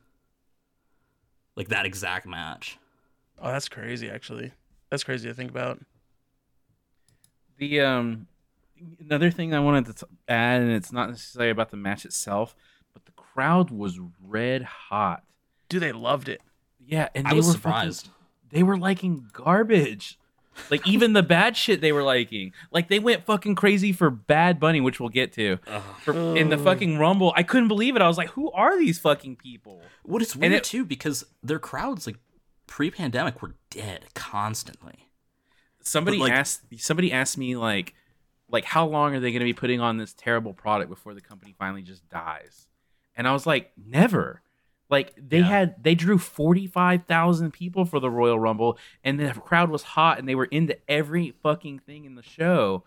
Like that exact match. Oh, that's crazy. Actually, that's crazy to think about. The um another thing I wanted to t- add, and it's not necessarily about the match itself, but the crowd was red hot. Dude, they loved it. Yeah, and I they was were surprised. Fucking, they were liking garbage. Like even the bad shit they were liking. Like they went fucking crazy for Bad Bunny, which we'll get to. For, in the fucking Rumble, I couldn't believe it. I was like, "Who are these fucking people?" What is weird it- too because their crowds like pre-pandemic were dead constantly. Somebody like- asked somebody asked me like like how long are they going to be putting on this terrible product before the company finally just dies? And I was like, never. Like they Yeah. had they drew 45,000 people for the Royal Rumble and the crowd was hot and they were into every fucking thing in the show.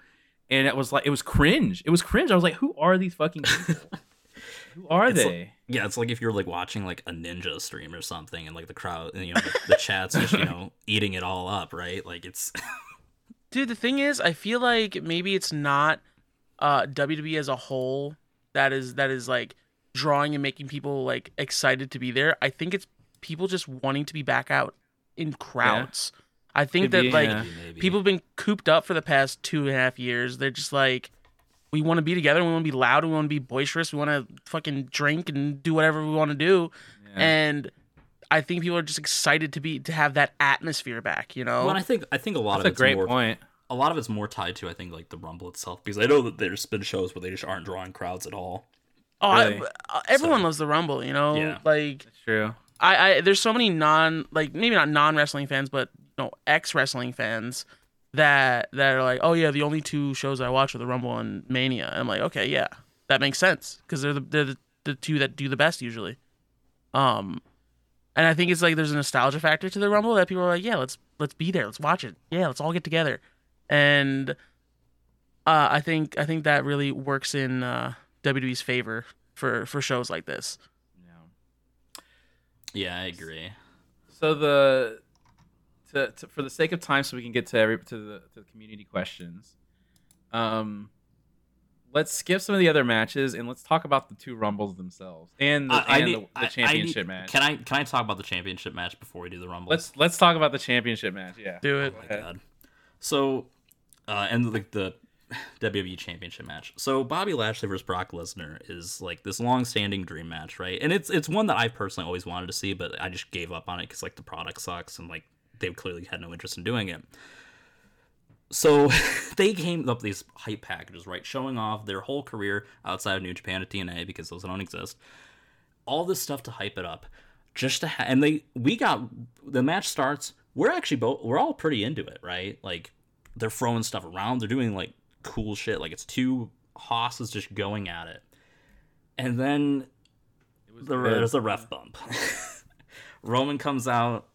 And it was like it was cringe. It was cringe. I was like, who are these fucking people? <laughs> who are It's like- they? Yeah, it's like if you're like watching like a ninja stream or something, and like the crowd, you know, the, the chat's just you know <laughs> eating it all up, right? Like it's <laughs> Dude, the thing is, I feel like maybe it's not uh WWE as a whole that is that is like drawing and making people like excited to be there. I think it's people just wanting to be back out in crowds. I think Could that be, like yeah. Maybe, maybe. people have been cooped up for the past two and a half years. They're just like, we want to be together. We want to be loud. We want to be boisterous. We want to fucking drink and do whatever we want to do. Yeah. And I think people are just excited to be to have that atmosphere back. You know? Well, and I think I think a lot That's of a it's great more, point. A lot of it's more tied to I think like the Rumble itself because I know that there's been shows where they just aren't drawing crowds at all. oh, really. I, uh, everyone So- loves the Rumble. You know? Yeah. Like That's true. I, I there's so many non like maybe not non wrestling fans, but you know ex wrestling fans that that are like, oh yeah, the only two shows I watch are the Rumble and Mania. And I'm like, okay, yeah, that makes sense because they're the they're the, the two that do the best usually. Um, and I think it's like there's a nostalgia factor to the Rumble that people are like, yeah, let's let's be there, let's watch it, yeah, let's all get together, and uh, I think I think that really works in uh, WWE's favor for for shows like this. Yeah. Yeah, I agree. So the to, to for the sake of time, so we can get to every to the to the community questions. Um, let's skip some of the other matches and let's talk about the two rumbles themselves and the, I- I and need- the, the I- I championship need- match. Can I can I talk about the championship match before we do the Rumble? let's let's talk about the championship match. Yeah. Do it. Go my. God. So, uh, and like the WWE Championship match. So Bobby Lashley versus Brock Lesnar is like this long-standing dream match, right? And it's it's one that I personally always wanted to see, but I just gave up on it because like the product sucks and like they clearly had no interest in doing it. So <laughs> they came up these hype packages, right, showing off their whole career outside of New Japan at TNA because those don't exist. All this stuff to hype it up, just to ha- and they we got the match starts. We're actually both we're all pretty into it, right? Like they're throwing stuff around, they're doing like cool shit. Like it's two hosses just going at it, and then It was the, there's a ref bump. <laughs> Roman comes out,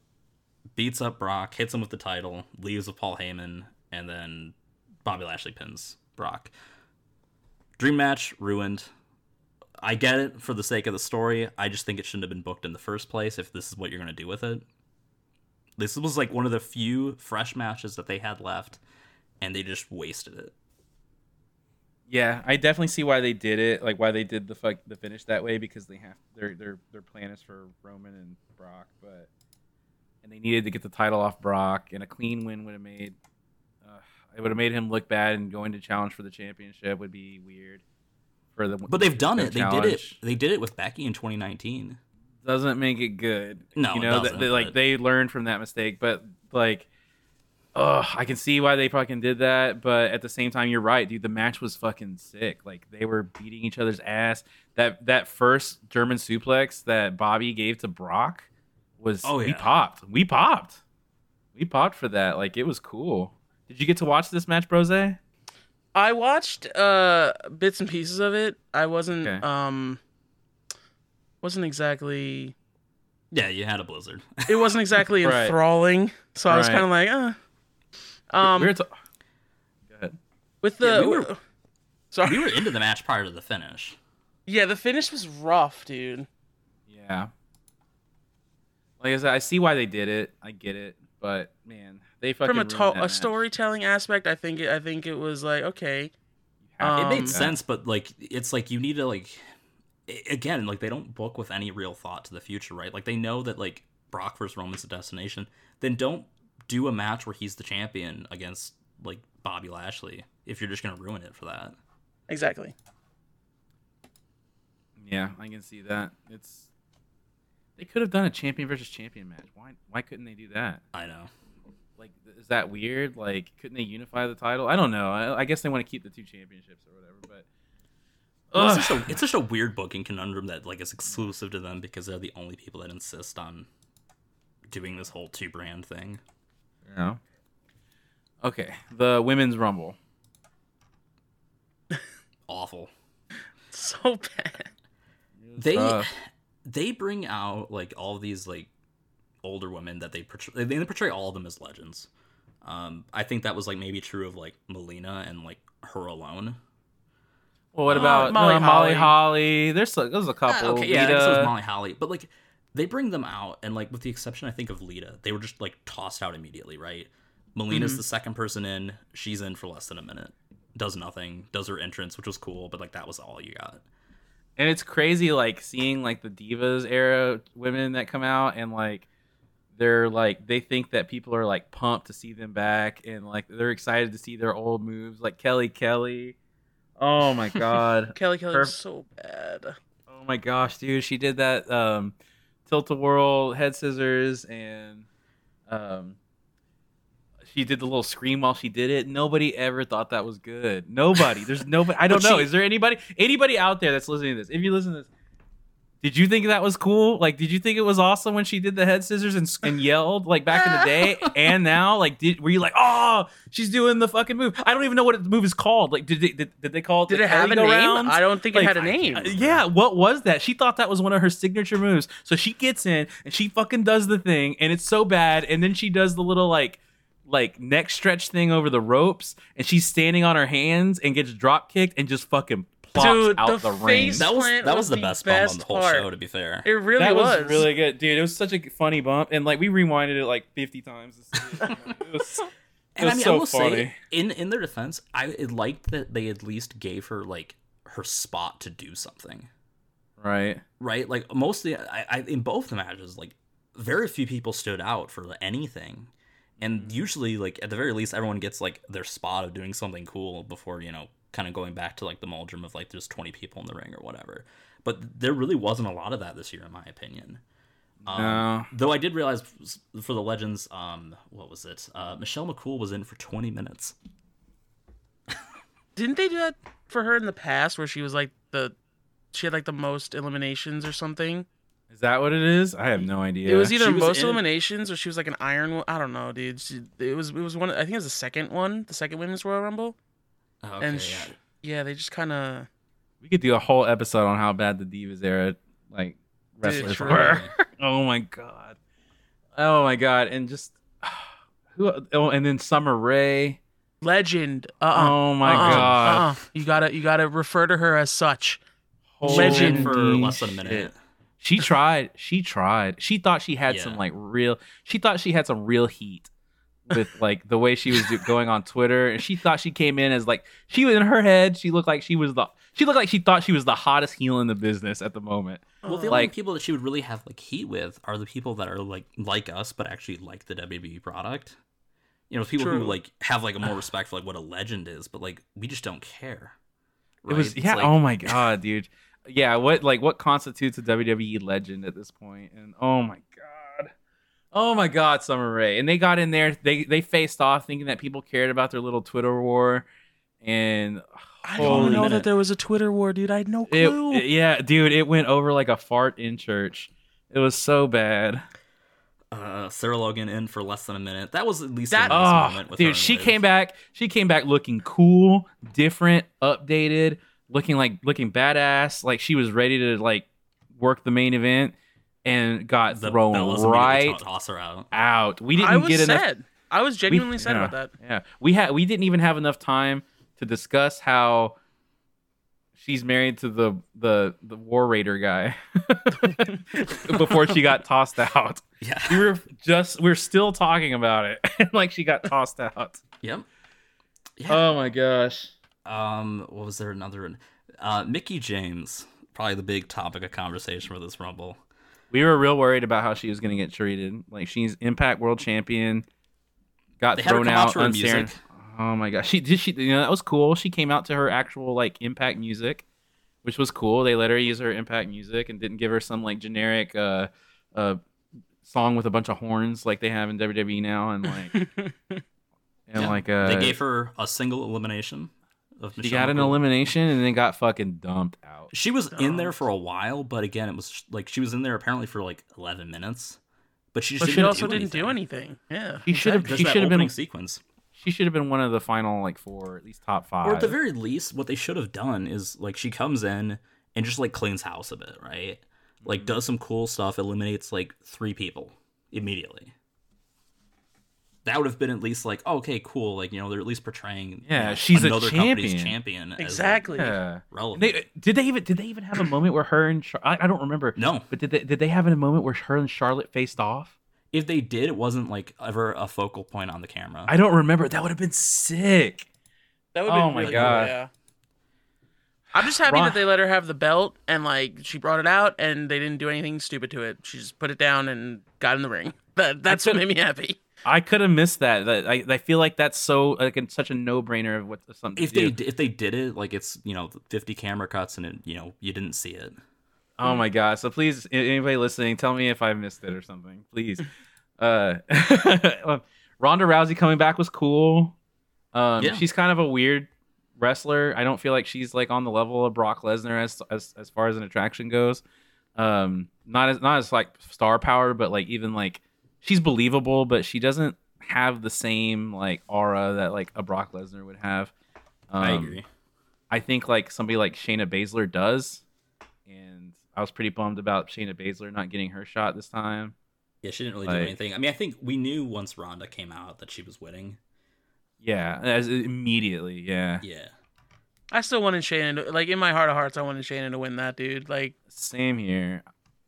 beats up Brock, hits him with the title, leaves with Paul Heyman, and then Bobby Lashley pins Brock. dream match ruined. I get it for the sake of the story. I just think it shouldn't have been booked in the first place if this is what you're gonna do with it. This was like one of the few fresh matches that they had left, and they just wasted it. Yeah, I definitely see why they did it, like why they did the fuck the finish that way because they have their their their plan is for Roman and Brock, but and they needed to get the title off Brock, and a clean win would have made uh, it would have made him look bad, and going to challenge for the championship would be weird for the. But they've done it. They did it. They did it with Becky in 2019. Doesn't make it good. No, you know they, like but- they learned from that mistake, but like. Oh, I can see why they fucking did that, but at the same time, you're right, dude. The match was fucking sick. Like they were beating each other's ass. That that first German suplex that Bobby gave to Brock was Oh, we popped. We popped. We popped for that. Like it was cool. Did you get to watch this match, Brose? I watched uh bits and pieces of it. I wasn't Okay. um wasn't exactly Yeah, you had a blizzard. <laughs> it wasn't exactly Right. enthralling. So I was kind of like, uh. Um, we were ta- Go ahead. with the Yeah, we were- sorry, we were into the match prior to the finish. yeah, the finish was rough, dude. Yeah. Like I said, I see why they did it. I get it, but man, they fucking From a, to- a storytelling aspect, I think it, I think it was like okay, You have to it Um, made sense, but like it's like you need to like again like they don't book with any real thought to the future, right? Like they know that like Brock versus Roman's the destination. Then don't do a match where he's the champion against like Bobby Lashley if you're just gonna ruin it for that. exactly. Yeah, I can see that. It's they could have done a champion versus champion match. Why why couldn't they do that? I know. Like is that weird? Like couldn't they unify the title? I don't know. I, I guess they want to keep the two championships or whatever, but Well, it's, just a, it's just a weird booking conundrum that like is exclusive to them because they're the only people that insist on doing this whole two brand thing. Yeah. Okay, the women's rumble. <laughs> Awful. <laughs> So bad. They Tough. They bring out like all these like older women that they portray. They portray all of them as legends. Um, I think that was like maybe true of like Melina and like her alone. Well, what Uh, about Molly Molly, Molly Holly. Holly? There's a, there's a couple. okay, yeah, I guess it was Molly Holly, but like they bring them out, and like with the exception, I think of Lita, they were just like tossed out immediately, right? Melina's Mhm. the second person in. She's in for less than a minute. Does nothing. Does her entrance, which was cool, but like that was all you got. And it's crazy like seeing like the divas era women that come out and like they're like they think that people are like pumped to see them back and like they're excited to see their old moves like kelly kelly oh my <laughs> god Kelly Kelly Her- so bad. oh my gosh dude she did that um tilt a whirl head scissors and um she did the little scream while she did it. Nobody ever thought that was good. Nobody. There's nobody. I <laughs> don't know. she- Is there anybody anybody out there that's listening to this? If you listen to this, did you think that was cool? Like, did you think it was awesome when she did the head scissors and, and yelled like back in the day <laughs> and now? Like, did were you like, oh, she's doing the fucking move? I don't even know what the move is called. Like, did they did, did they call it? Did it have a name? I don't think Like, it had a name. uh, yeah, what was that? She thought that was one of her signature moves. So she gets in and she fucking does the thing, and it's so bad. And then she does the little like like neck stretch thing over the ropes, and she's standing on her hands and gets drop kicked and just fucking plops Dude, out the the, ring. That was that was was the the best bump on the whole part. show. To be fair, It really that was. was. really good, dude. It was such a funny bump, and like we rewinded it like fifty times. To see it. it <laughs> was, it And I mean, so I will funny. say, in in their defense, I liked that they at least gave her like her spot to do something, right? right? Like mostly, I, I in both the matches, like very few people stood out for anything, and usually, like at the very least, everyone gets like their spot of doing something cool before you know, kind of going back to like the muldrum of like there's 20 people in the ring or whatever. But there really wasn't a lot of that this year, in my opinion. Um, No. Though I did realize for the legends, um, what was it? Uh, Michelle McCool was in for 20 minutes. <laughs> Didn't they do that for her in the past, where she was like the, she had like the most eliminations or something? Is that what it is? I have no idea. it was either she was most in- eliminations or she was like an iron. Wo- I don't know, dude. She, it was it was one. I think it was the second one, the second women's Royal Rumble. Oh, okay, and yeah. yeah, they just kind of. We could do a whole episode on how bad the Divas era like wrestlers true. were. <laughs> oh my god. Oh my god. And just <sighs> who oh, and then Summer Rae. legend. Uh-uh. Oh my uh-uh, God. Uh-uh. You gotta you gotta refer to her as such. She Legend. for less than a minute. shit. She tried. She tried. She thought she had some like real. She thought she had some real heat with <laughs> like the way she was do- going on Twitter, and she thought she came in as like she was in her head. She looked like she was the. She looked like she thought she was the hottest heel in the business at the moment. Well, the Like- only people that she would really have like heat with are the people that are like like us, but actually like the WWE product. You know, people True. who like have like a more <sighs> respect for like what a legend is, but like we just don't care. It was yeah. like- oh my god, dude. Yeah. What like what constitutes a WWE legend at this point? And oh my god. Oh my god, Summer Rae. And they got in there. They they faced off thinking that people cared about their little Twitter war. And I don't know minute. that there was a Twitter war, dude. I had no clue. it- yeah, dude, it went over like a fart in church. It was so bad. uh, Sarah Logan in for less than a minute. That was at least That- a nice Oh, moment with her dude, she Liv. came back. She came back looking cool, different, updated, looking like looking badass. Like she was ready to like work the main event, and got The thrown Bellas immediately right toss her out. out. We didn't I was get enough. sad. I was we- genuinely sad yeah, about that. Yeah, we had we didn't even have enough time to discuss how she's married to the the the War Raider guy <laughs> before she got tossed out. Yeah. We were just we are still talking about it, <laughs> like she got tossed out. Yep. Yeah. Oh my gosh. Um, what was there another? one? Uh, Mickie James, probably the big topic of conversation for this Rumble. We were real worried about how she was going to get treated. Like she's Impact World Champion, got They thrown out out on Sarah- music. Oh my gosh, she did. She you know that was cool. She came out to her actual like Impact music, which was cool. They let her use her Impact music and didn't give her some like generic uh uh song with a bunch of horns like they have in WWE now and like <laughs> and Yeah. like uh they gave her a single elimination of she Michelle got an McCool. elimination and then got fucking dumped out. She was in there for a while, but again, it was like she was in there apparently for like 11 minutes. But she just But didn't also do didn't do anything. anything. Yeah. She should have. She should have been. opening sequence. She should have been one of the final like four, at least top five. Or at the very least, what they should have done is like she comes in and just like cleans house a bit, right? Like mm-hmm. does some cool stuff, eliminates like three people immediately. That would have been at least like, oh, okay, cool. Like you know, they're at least portraying Yeah, you know, she's a another company's champion. champion. as, like, Exactly. yeah. relevant. They, did they even did they even have a moment where her and Char- I, I don't remember. no, But did they did they have a moment where her and Charlotte faced off? if they did, it wasn't like ever a focal point on the camera. I don't remember. That would have been sick. That would Oh be my really God. Cool, yeah. I'm just happy Ron- that they let her have the belt and like she brought it out and they didn't do anything stupid to it. She just put it down and got in the ring. <laughs> That that's what made me happy. I could have missed that. I, I feel like that's so like it's such a no brainer of what something. if they do. if they did it, like it's you know 50 camera cuts and it, you know you didn't see it. Oh my god! So please, anybody listening, tell me if I missed it or something, please. <laughs> uh, <laughs> Ronda Rousey coming back was cool. Um, Yeah. she's kind of a weird wrestler. I don't feel like she's like on the level of Brock Lesnar as as as far as an attraction goes. Um, not as not as like star power, but like even like she's believable, but she doesn't have the same like aura that like a Brock Lesnar would have. Um, I agree. I think like somebody like Shayna Baszler does, and I was pretty bummed about Shayna Baszler not getting her shot this time. Yeah, she didn't really like- do anything. I mean, I think we knew once Ronda came out that she was winning. Yeah, as immediately. Yeah, Yeah. I still wanted Shannon to, like in my heart of hearts I wanted Shannon to win that dude. Like same here.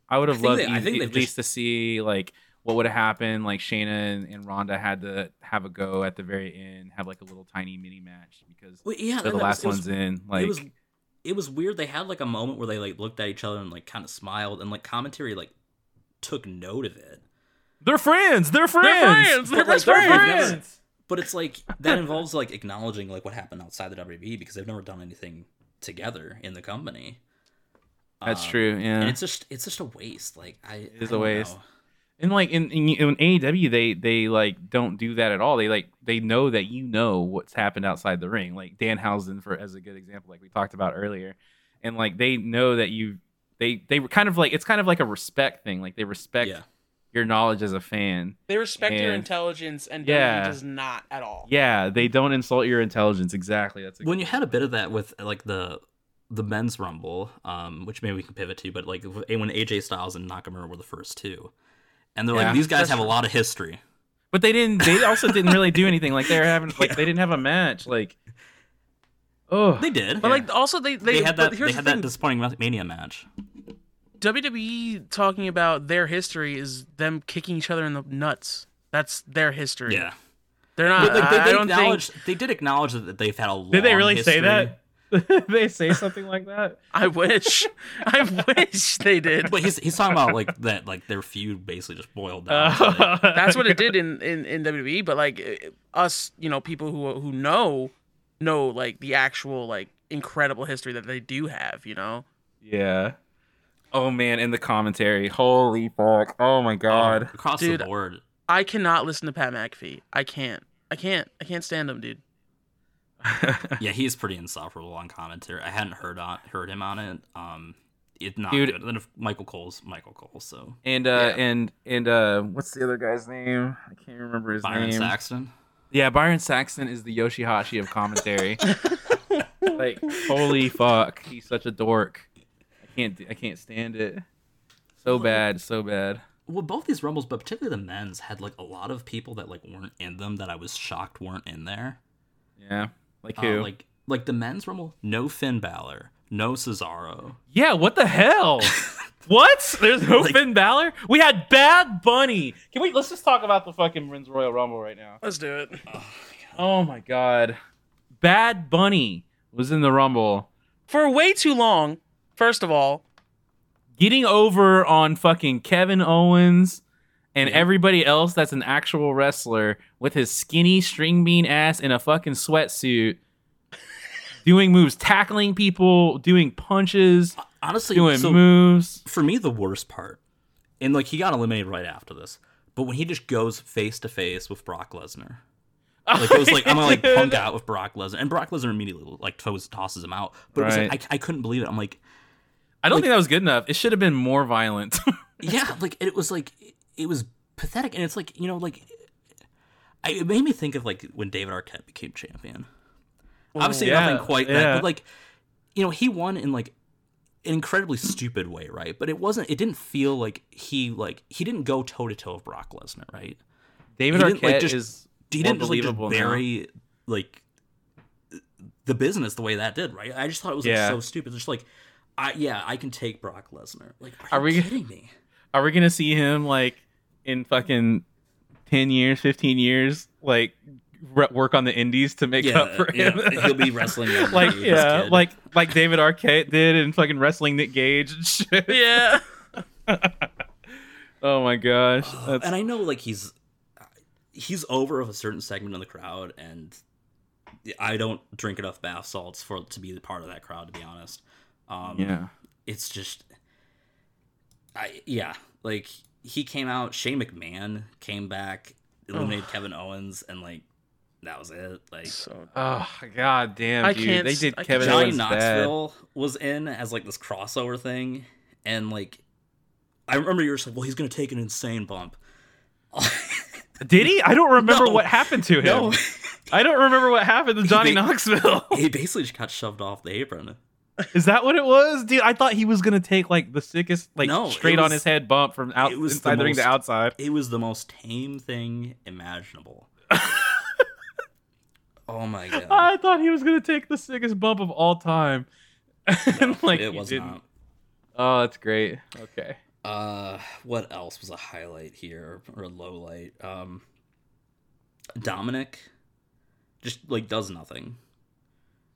I would have think loved they- I e- think at they've least just- to see like what would have happened. Like Shayna and, and Ronda had to have a go at the very end, have like a little tiny mini match because Well, yeah, they're the that was- last was- ones in. Like it was it was weird. They had like a moment where they like looked at each other and like kind of smiled, and like commentary like took note of it. they're friends. They're friends. they're friends. They're But, like, they're friends. friends. But it's like that involves like acknowledging like what happened outside the WWE because they've never done anything together in the company. That's Um, true. Yeah, And it's just it's just a waste. Like I It is I a don't waste. know. And like in, in in AEW, they they like don't do that at all. They like they know that you know what's happened outside the ring. Like Danhausen for as a good example, like we talked about earlier, and like they know that you they they were kind of like it's kind of like a respect thing. Like they respect Yeah. your knowledge as a fan. They respect your intelligence and Yeah. WWE does not at all. Yeah, they don't insult your intelligence. Exactly. That's a, when you had a bit of that with like the the men's rumble, um, which maybe we can pivot to, but like when AJ Styles and Nakamura were the first two, and they're Yeah, like these guys have a lot of history. But they didn't. They also didn't really do <laughs> anything. Like they were having. Like Yeah. they didn't have a match. Like, oh, They did. But like also they they, they had that. They had the that disappointing Mania match. WWE talking about their history is them kicking each other in the nuts. That's their history. Yeah. They're not. But, like, they, I don't think. They did acknowledge that they've had a. Did they really say that? Did <laughs> they say something like that? <laughs> I wish. I wish they did. But he's he's talking about like that like their feud basically just boiled down. to, like, Uh, <laughs> That's what it did in, in, in WWE. But like us, you know, people who who know know like the actual like incredible history that they do have. You know. Yeah. Oh man, in the commentary, holy fuck! Oh my god. across Dude, the board. I cannot listen to Pat McAfee. I can't. I can't. I can't stand him, dude. <laughs> Yeah, he's pretty insufferable on commentary. I hadn't heard on heard him on it. Um, it's not Dude. good. And then if Michael Cole's Michael Cole, so and uh, Yeah. and and uh, what's the other guy's name? I can't remember his Byron name. Byron Saxton. Yeah, Byron Saxton is the Yoshi-Hashi of commentary. <laughs> like, holy fuck, he's such a dork. I can't, I can't stand it. So bad, so bad. Well, both these rumbles, but particularly the men's, had like a lot of people that like weren't in them that I was shocked weren't in there. Yeah, like Uh, who? like like the men's rumble, no Finn Balor, no Cesaro. yeah, what the hell? <laughs> what? There's no Like- Finn Balor. We had Bad Bunny. Can we? Let's just talk about the fucking Men's Royal Rumble right now. Let's do it. Oh my god, Bad Bunny was in the Rumble. For way too long. First of all, getting over on fucking Kevin Owens and Yeah. everybody else that's an actual wrestler with his skinny string bean ass in a fucking sweatsuit, <laughs> doing moves, tackling people, doing punches, Honestly, doing so moves. for me the worst part, and like he got eliminated right after this, but when he just goes face to face with Brock Lesnar. <laughs> Like it was like I'm gonna like punk out with Brock Lesnar, and Brock Lesnar immediately like toss, tosses him out. But it was like, I, I couldn't believe it. I'm like, I don't like- think that was good enough. It should have been more violent. <laughs> yeah, like it was like it was pathetic, and it's like you know like I, it made me think of like when David Arquette became champion. Oh, Obviously, yeah, nothing quite that, but like you know he won in like an incredibly stupid way, right? But it wasn't. It didn't feel like he like he didn't go toe to toe with Brock Lesnar, right? David He didn't, like, Arquette just- is He didn't just like just believable now. like the business the way that did, right? I just thought it was like, Yeah. so stupid. Just like, I yeah, I can take Brock Lesnar. Like, Are are, we- you kidding me? Are we gonna see him like in fucking ten years, fifteen years, like re- work on the indies to make up for him? Yeah. he'll be wrestling <laughs> like yeah, kid. like like David Arquette did in fucking wrestling Nick Gage and shit. yeah. <laughs> Oh my gosh, <sighs> that's, and I know like he's he's over of a certain segment of the crowd, and I don't drink enough bath salts for to be part of that crowd. To be honest, um, yeah. it's just, I yeah, like he came out. Shane McMahon came back, eliminated Kevin Owens, and like that was it. Like So Oh god damn, I dude! can't they did I Kevin Johnny Owens bad. Knoxville was in as like this crossover thing, and like I remember you were just like, well, he's gonna take an insane bump. <laughs> Did he? I don't remember <laughs> No. what happened to him. No. I don't remember what happened to <laughs> Johnny He- Knoxville. he basically just got shoved off the apron. Is that what it was, dude? I thought he was gonna take like the sickest, like No, it straight on was- his head bump from out it was the inside the ring to most- outside. It was the most tame thing imaginable. <laughs> oh my god! I thought he was gonna take the sickest bump of all time. <laughs> And, like it he was didn't. not. Oh, that's great. Okay. Uh, what else was a highlight here or a low light? Um, Dominic just like does nothing.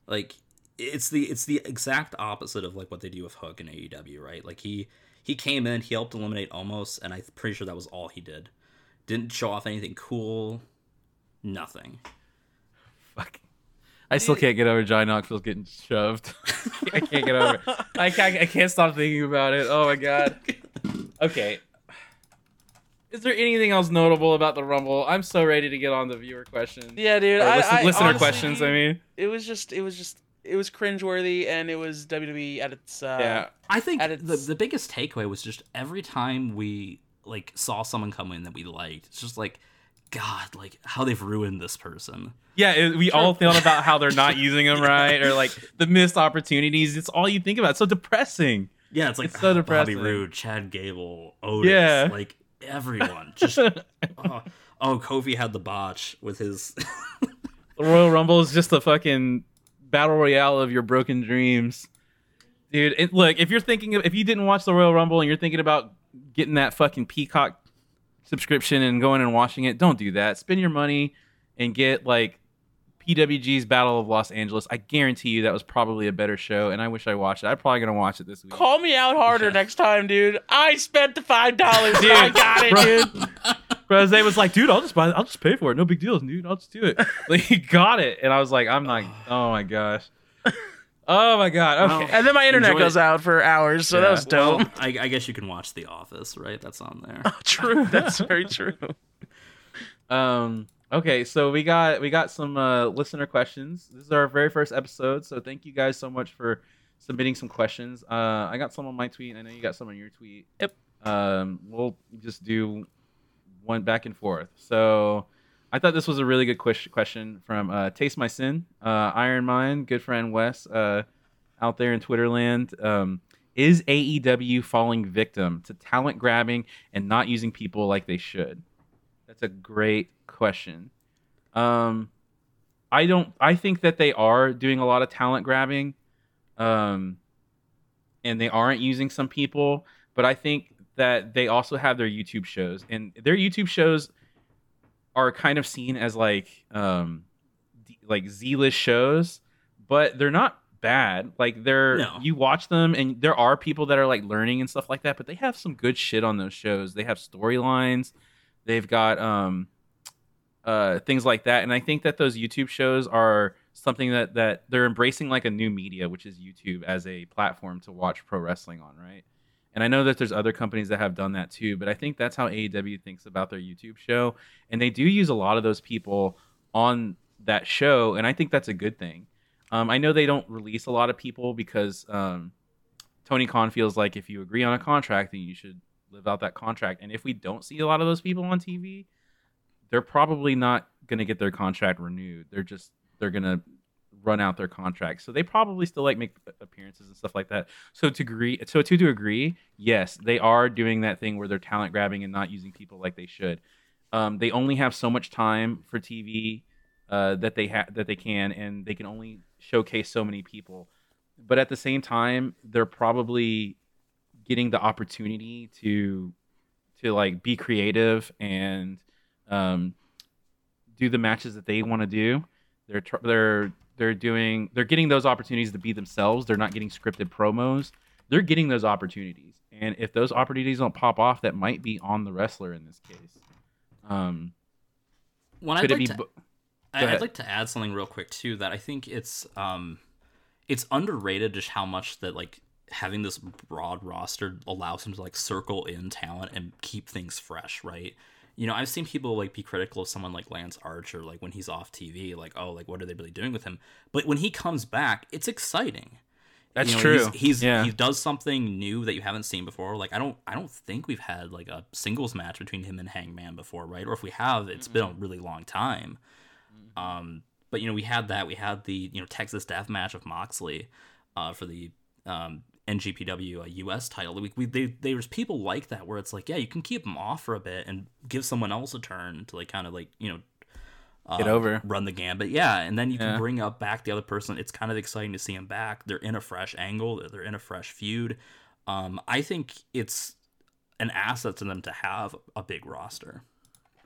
Like it's the it's the exact opposite of like what they do with Hook in AEW, right? Like he he came in, he helped eliminate almost, and I'm pretty sure that was all he did. Didn't show off anything cool. Nothing. Fuck. I still can't get over Johnny Knoxville getting shoved. <laughs> I can't get over it. I can't, I can't stop thinking about it. Oh my god. <laughs> Okay. Is there anything else notable about the Rumble? I'm so ready to get on the viewer questions. yeah, dude. Or I, listen- I, listener honestly, questions, I mean. it was just, it was just, it was cringeworthy, and it was WWE at its. Uh, Yeah. I think At the its- the biggest takeaway was just every time we like saw someone come in that we liked, it's just like, God, like how they've ruined this person. Yeah, it, we all thought about how they're not <laughs> using them right or like the missed opportunities. It's all you think about. It's so depressing. Yeah, it's like It's so <sighs> depressing. Bobby Roode, Chad Gable, Otis. Yeah. like everyone. <laughs> Just oh, oh, Kofi had the botch with his. The Royal Rumble is just a fucking battle royale of your broken dreams, dude. It, look, if you're thinking of, if you didn't watch the Royal Rumble and you're thinking about getting that fucking Peacock subscription and going and watching it, don't do that. Spend your money and get like PWG's Battle of Los Angeles. I guarantee you that was probably a better show, and I wish I watched it. I'm probably gonna watch it this week. Call me out harder next time, dude. I spent the five dollars. <laughs> I got it, bro. <laughs> dude. Rose was like, dude, I'll just buy, I'll just pay for it. No big deal, dude. I'll just do it. <laughs> Like he got it, and I was like, I'm like, <sighs> Oh my gosh. Oh my god. Okay. And then my internet Enjoy goes it. out for hours, so that was dope. Well, I, I guess you can watch The Office, right? That's on there. <laughs> true. <laughs> That's very true. Um. Okay, so we got we got some uh, listener questions. This is our very first episode, so thank you guys so much for submitting some questions. Uh, I got some on my tweet. I know you got some on your tweet. Yep. Um, we'll just do one back and forth. So, I thought this was a really good ques- question from uh, Taste My Sin, uh, Iron Mind, good friend Wes, uh, out there in Twitter land. Um, is AEW falling victim to talent grabbing and not using people like they should? That's a great question. Um, I don't. I think that they are doing a lot of talent grabbing, um, and they aren't using some people. But I think that they also have their YouTube shows, and their YouTube shows are kind of seen as like um, d- like Z-list shows, but they're not bad. Like they're No. you watch them, and there are people that are like learning and stuff like that. But they have some good shit on those shows. They have storylines. They've got um, uh, things like that, and I think that those YouTube shows are something that that they're embracing like a new media, which is YouTube as a platform to watch pro wrestling on, right? And I know that there's other companies that have done that too, but I think that's how AEW thinks about their YouTube show, and they do use a lot of those people on that show, and I think that's a good thing. Um, I know they don't release a lot of people because um, Tony Khan feels like if you agree on a contract, then you should live out that contract. And if we don't see a lot of those people on TV, they're probably not going to get their contract renewed. They're just they're going to run out their contracts. So they probably still like make appearances and stuff like that. So to agree, so to agree, yes, they are doing that thing where they're talent grabbing and not using people like they should. Um, they only have so much time for TV uh, that they have that they can, and they can only showcase so many people. But at the same time, they're probably getting the opportunity to to like be creative and um, do the matches that they want to do. They're tr- they're they're doing they're getting those opportunities to be themselves. They're not getting scripted promos. They're getting those opportunities, and if those opportunities don't pop off, that might be on the wrestler in this case. Um, When could I'd it like be? to, bo- I'd like to add something real quick too. That I think it's um, it's underrated just how much that like having this broad roster allows him to like circle in talent and keep things fresh, right? You know, I've seen people like be critical of someone like Lance Archer, like when he's off TV, like oh, like what are they really doing with him? But when he comes back, it's exciting. That's You know, true. He's, he's yeah. he does something new that you haven't seen before. Like I don't I don't think we've had like a singles match between him and Hangman before, right? Or if we have, it's been a really long time. Um, but you know, we had that. We had the you know Texas Death Match of Moxley uh, for the um, NGPW a US title. We, we they, there's people like that where it's like, yeah, you can keep them off for a bit and give someone else a turn to like kind of like you know Get uh, over. run the gambit. Yeah, and then you Yeah. can bring up back the other person. It's kind of exciting to see them back. They're in a fresh angle. They're- They're in a fresh feud. Um, I think it's an asset to them to have a big roster.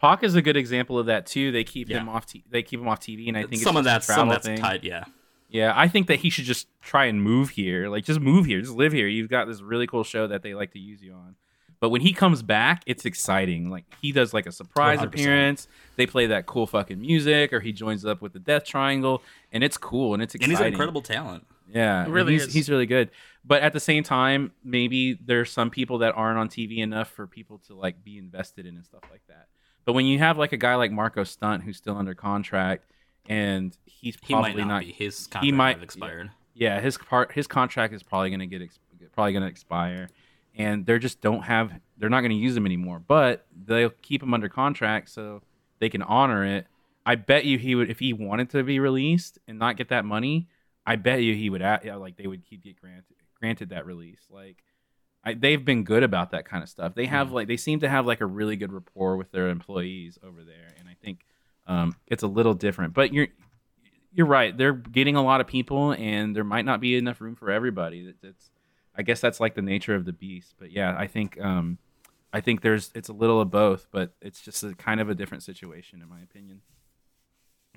Pac is a good example of that too. They keep Yeah. him off. T- they keep him off TV, and I think some it's of that's some of that's thing. tied. Yeah, Yeah, I think that he should just try and move here. Like, just move here, just live here. You've got this really cool show that they like to use you on. But when he comes back, it's exciting. Like he does like a surprise 100%. appearance. They play that cool fucking music, or he joins up with the Death Triangle, and it's cool and it's and he's an incredible talent. Yeah, It really he's, is. He's really good. But at the same time, maybe there's some people that aren't on TV enough for people to like be invested in and stuff like that. But when you have like a guy like Marco Stunt who's still under contract and he's He might probably not, not, be. His contract might- might expired. yeah, his part his contract is probably going to get ex- probably going to expire and they're just don't have they're not going to use him anymore. But they'll keep him under contract so they can honor it. I bet you he would if he wanted to be released and not get that money. I bet you he would a- yeah, like they would he'd get granted granted that release. Like I, they've been good about that kind of stuff. They have Mhm. like they seem to have like a really good rapport with their employees over there, and I think um, it's a little different. But you're you're right. They're getting a lot of people, and there might not be enough room for everybody. That- That's I guess that's like the nature of the beast. But yeah, I think um, I think there's it's a little of both, but it's just a kind of a different situation in my opinion.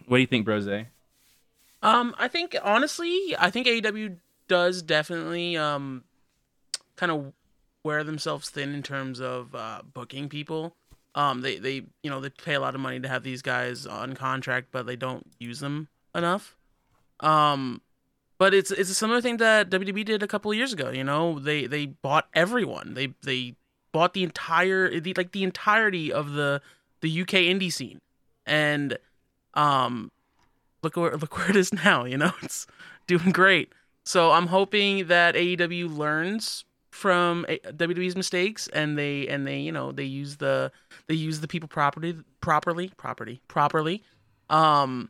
What do you think, Brose? Um, I think honestly, I think AEW does definitely um, kind of wear themselves thin in terms of uh, booking people. Um, they they you know they pay a lot of money to have these guys on contract, but they don't use them enough. Um, but it's it's a similar thing that WWE did a couple of years ago. You know, they they bought everyone. They they bought the entire the, like the entirety of the the UK indie scene, and um, look where look where it is <laughs> now. You know, it's doing great. So I'm hoping that AEW learns from A- WWE's mistakes and they and they you know they use the they use the people property properly property properly, um,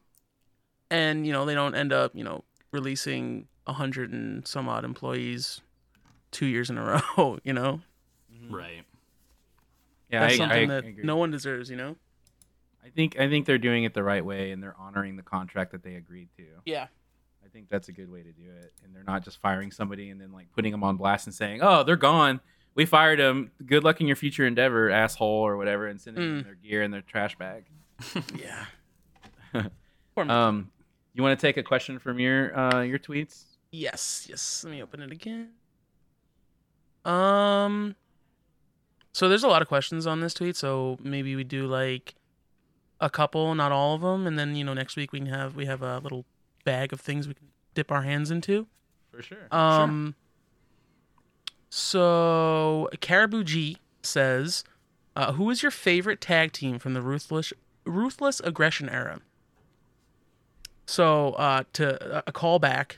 and you know they don't end up you know releasing a hundred and some odd employees two years in a <laughs> row. You know, Right. Yeah, that's I, something I that agree. no one deserves. You know. I think I think they're doing it the right way and they're honoring the contract that they agreed to. Yeah. I think that's a good way to do it, and they're not just firing somebody and then like putting them on blast and saying, "Oh, they're gone. We fired them. Good luck in your future endeavor, asshole, or whatever," and sending them Mm. their gear in their trash bag. <laughs> Yeah. <laughs> Um, you want to take a question from your uh, your tweets? Yes, yes. Let me open it again. Um so there's a lot of questions on this tweet, so maybe we do like a couple, not all of them, and then you know next week we can have we have a little bag of things we can dip our hands into. For sure. Um so Caribou G says, uh, who is your favorite tag team from the ruthless ruthless aggression era? So uh, to a callback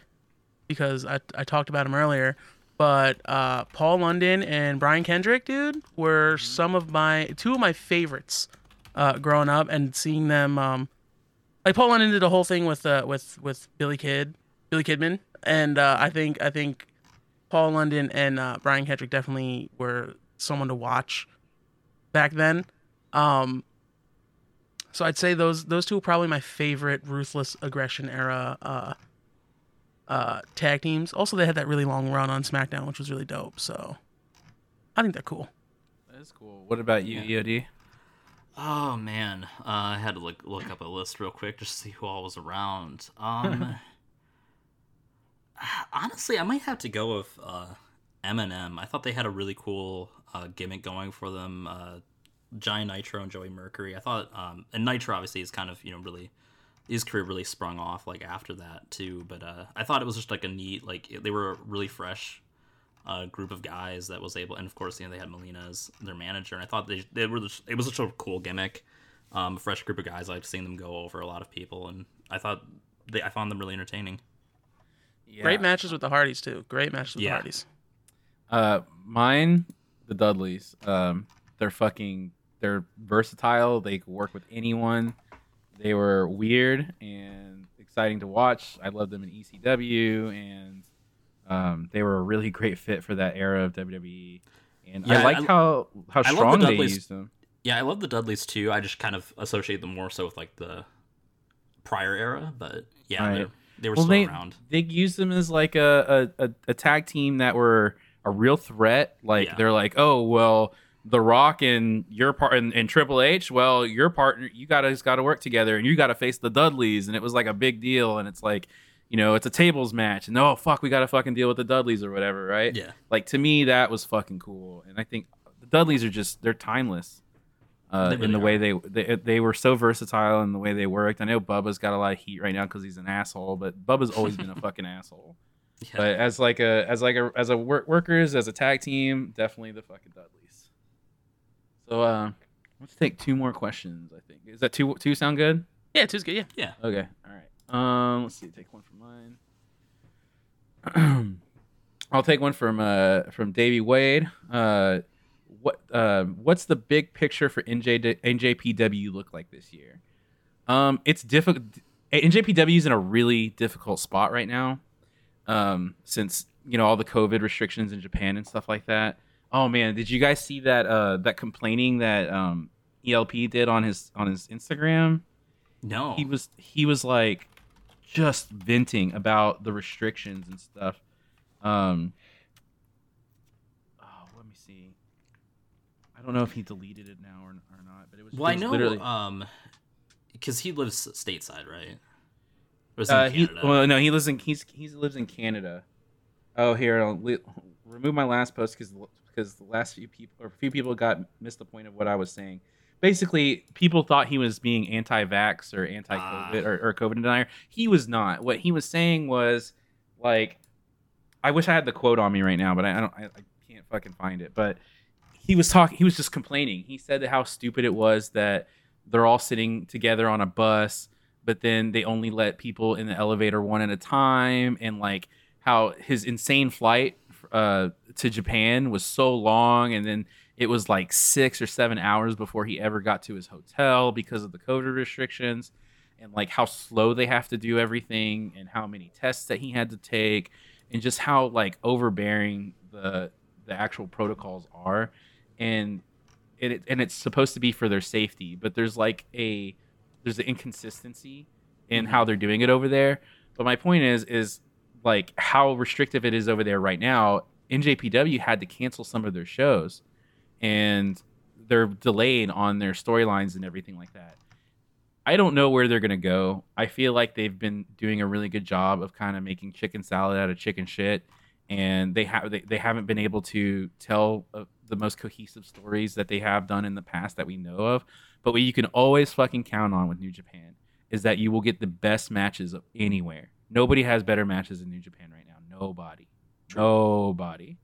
because I I talked about him earlier, but uh, Paul London and Brian Kendrick, dude, were some of my two of my favorites uh, growing up, and seeing them. Um, like Paul London did a whole thing with uh, with with Billy Kid, Billy Kidman, and uh, I think I think Paul London and uh, Brian Kendrick definitely were someone to watch back then. Um, so I'd say those those two are probably my favorite ruthless aggression era uh, uh, tag teams. Also, they had that really long run on SmackDown, which was really dope. So I think they're cool. That is cool. What about you, Yeah. EOD? Oh man, uh, I had to look look up a list real quick just to see who all was around. Um, <laughs> <sighs> honestly, I might have to go with uh, MNM. I thought they had a really cool uh, gimmick going for them. Uh, Johnny Nitro and Joey Mercury. I thought, um, and Nitro obviously is kind of you know really his career really sprung off like after that too. But uh, I thought it was just like a neat like they were really fresh uh, group of guys that was able, and of course, you know, they had Melina as their manager, and I thought they they were just, it was such a cool gimmick, um, a fresh group of guys. I liked seeing them go over a lot of people, and I thought they I found them really entertaining. Yeah. Great matches with the Hardys too. Great matches with Yeah. the Hardys. Uh, mine, the Dudleys. Um, they're fucking. They're versatile. They can work with anyone. They were weird and exciting to watch. I loved them in ECW, and um, they were a really <laughs> great fit for that era of WWE. And I Yeah, liked I- how how I love the strong they used them. Yeah, I love the Dudleys too. I just kind of associate them more so with like the prior era, but yeah, Right. they're- were Well, still they around. they used them as like a, a, a, tag team that were a real threat. Like Yeah. they're like, oh well, The Rock and your part and, and Triple H. Well, your partner, you guys got to work together, and you got to face the Dudleys, and it was like a big deal. And it's like, you know, it's a tables match, and oh fuck, we got to fucking deal with the Dudleys or whatever, right? Yeah, Like to me, that was fucking cool, and I think the Dudleys are just they're timeless. Uh, They in really the way they, they they were so versatile in the way they worked. I know Bubba's got a lot of heat right now because he's an asshole, but Bubba's always been a <laughs> fucking asshole. yeah. But as like a as like a as a work, workers as a tag team, definitely the fucking Dudleys. So uh, let's take two more questions. I think is that two two sound good? Yeah, two's good. Yeah, yeah. Okay, all right. Um, let's see. Take one from mine. <clears throat> I'll take one from uh from Davey Wade. Uh, what uh what's the big picture for NJ NJPW look like this year? Um, it's difficult. NJPW is in a really difficult spot right now. Um, since you know all the COVID restrictions in Japan and stuff like that. Oh man, did you guys see that uh that complaining that um ELP did on his on his Instagram? No. He was he was like just venting about the restrictions and stuff. Um Oh, let me see. I don't know if he deleted it now or, or not, but it was well, I it was know, literally um, because he lives stateside, right? Or is he uh, he, well no, he lives in he's he lives in Canada. Oh, here, I'll li- remove my last post cuz because the last few people or a few people got missed the point of what I was saying. Basically, people thought he was being anti-vax or anti-COVID Ah. or, or COVID denier. He was not. What he was saying was like, I wish I had the quote on me right now, but I, I don't. I, I can't fucking find it. But he was talking. He was just complaining. He said how stupid it was that they're all sitting together on a bus, but then they only let people in the elevator one at a time, and like how his insane flight uh, to Japan was so long, and then it was like six or seven hours before he ever got to his hotel because of the COVID restrictions, and like how slow they have to do everything, and how many tests that he had to take, and just how like overbearing the the actual protocols are, and it and it's supposed to be for their safety, but there's like a there's an inconsistency in how they're doing it over there. But my point is is like how restrictive it is over there right now. NJPW had to cancel some of their shows, and they're delayed on their storylines and everything like that. I don't know where they're gonna go. I feel like they've been doing a really good job of kind of making chicken salad out of chicken shit, and they have they, they haven't been able to tell uh, the most cohesive stories that they have done in the past that we know of. But what you can always fucking count on with New Japan is that you will get the best matches of anywhere. Nobody has better matches in New Japan right now. Nobody. Nobody.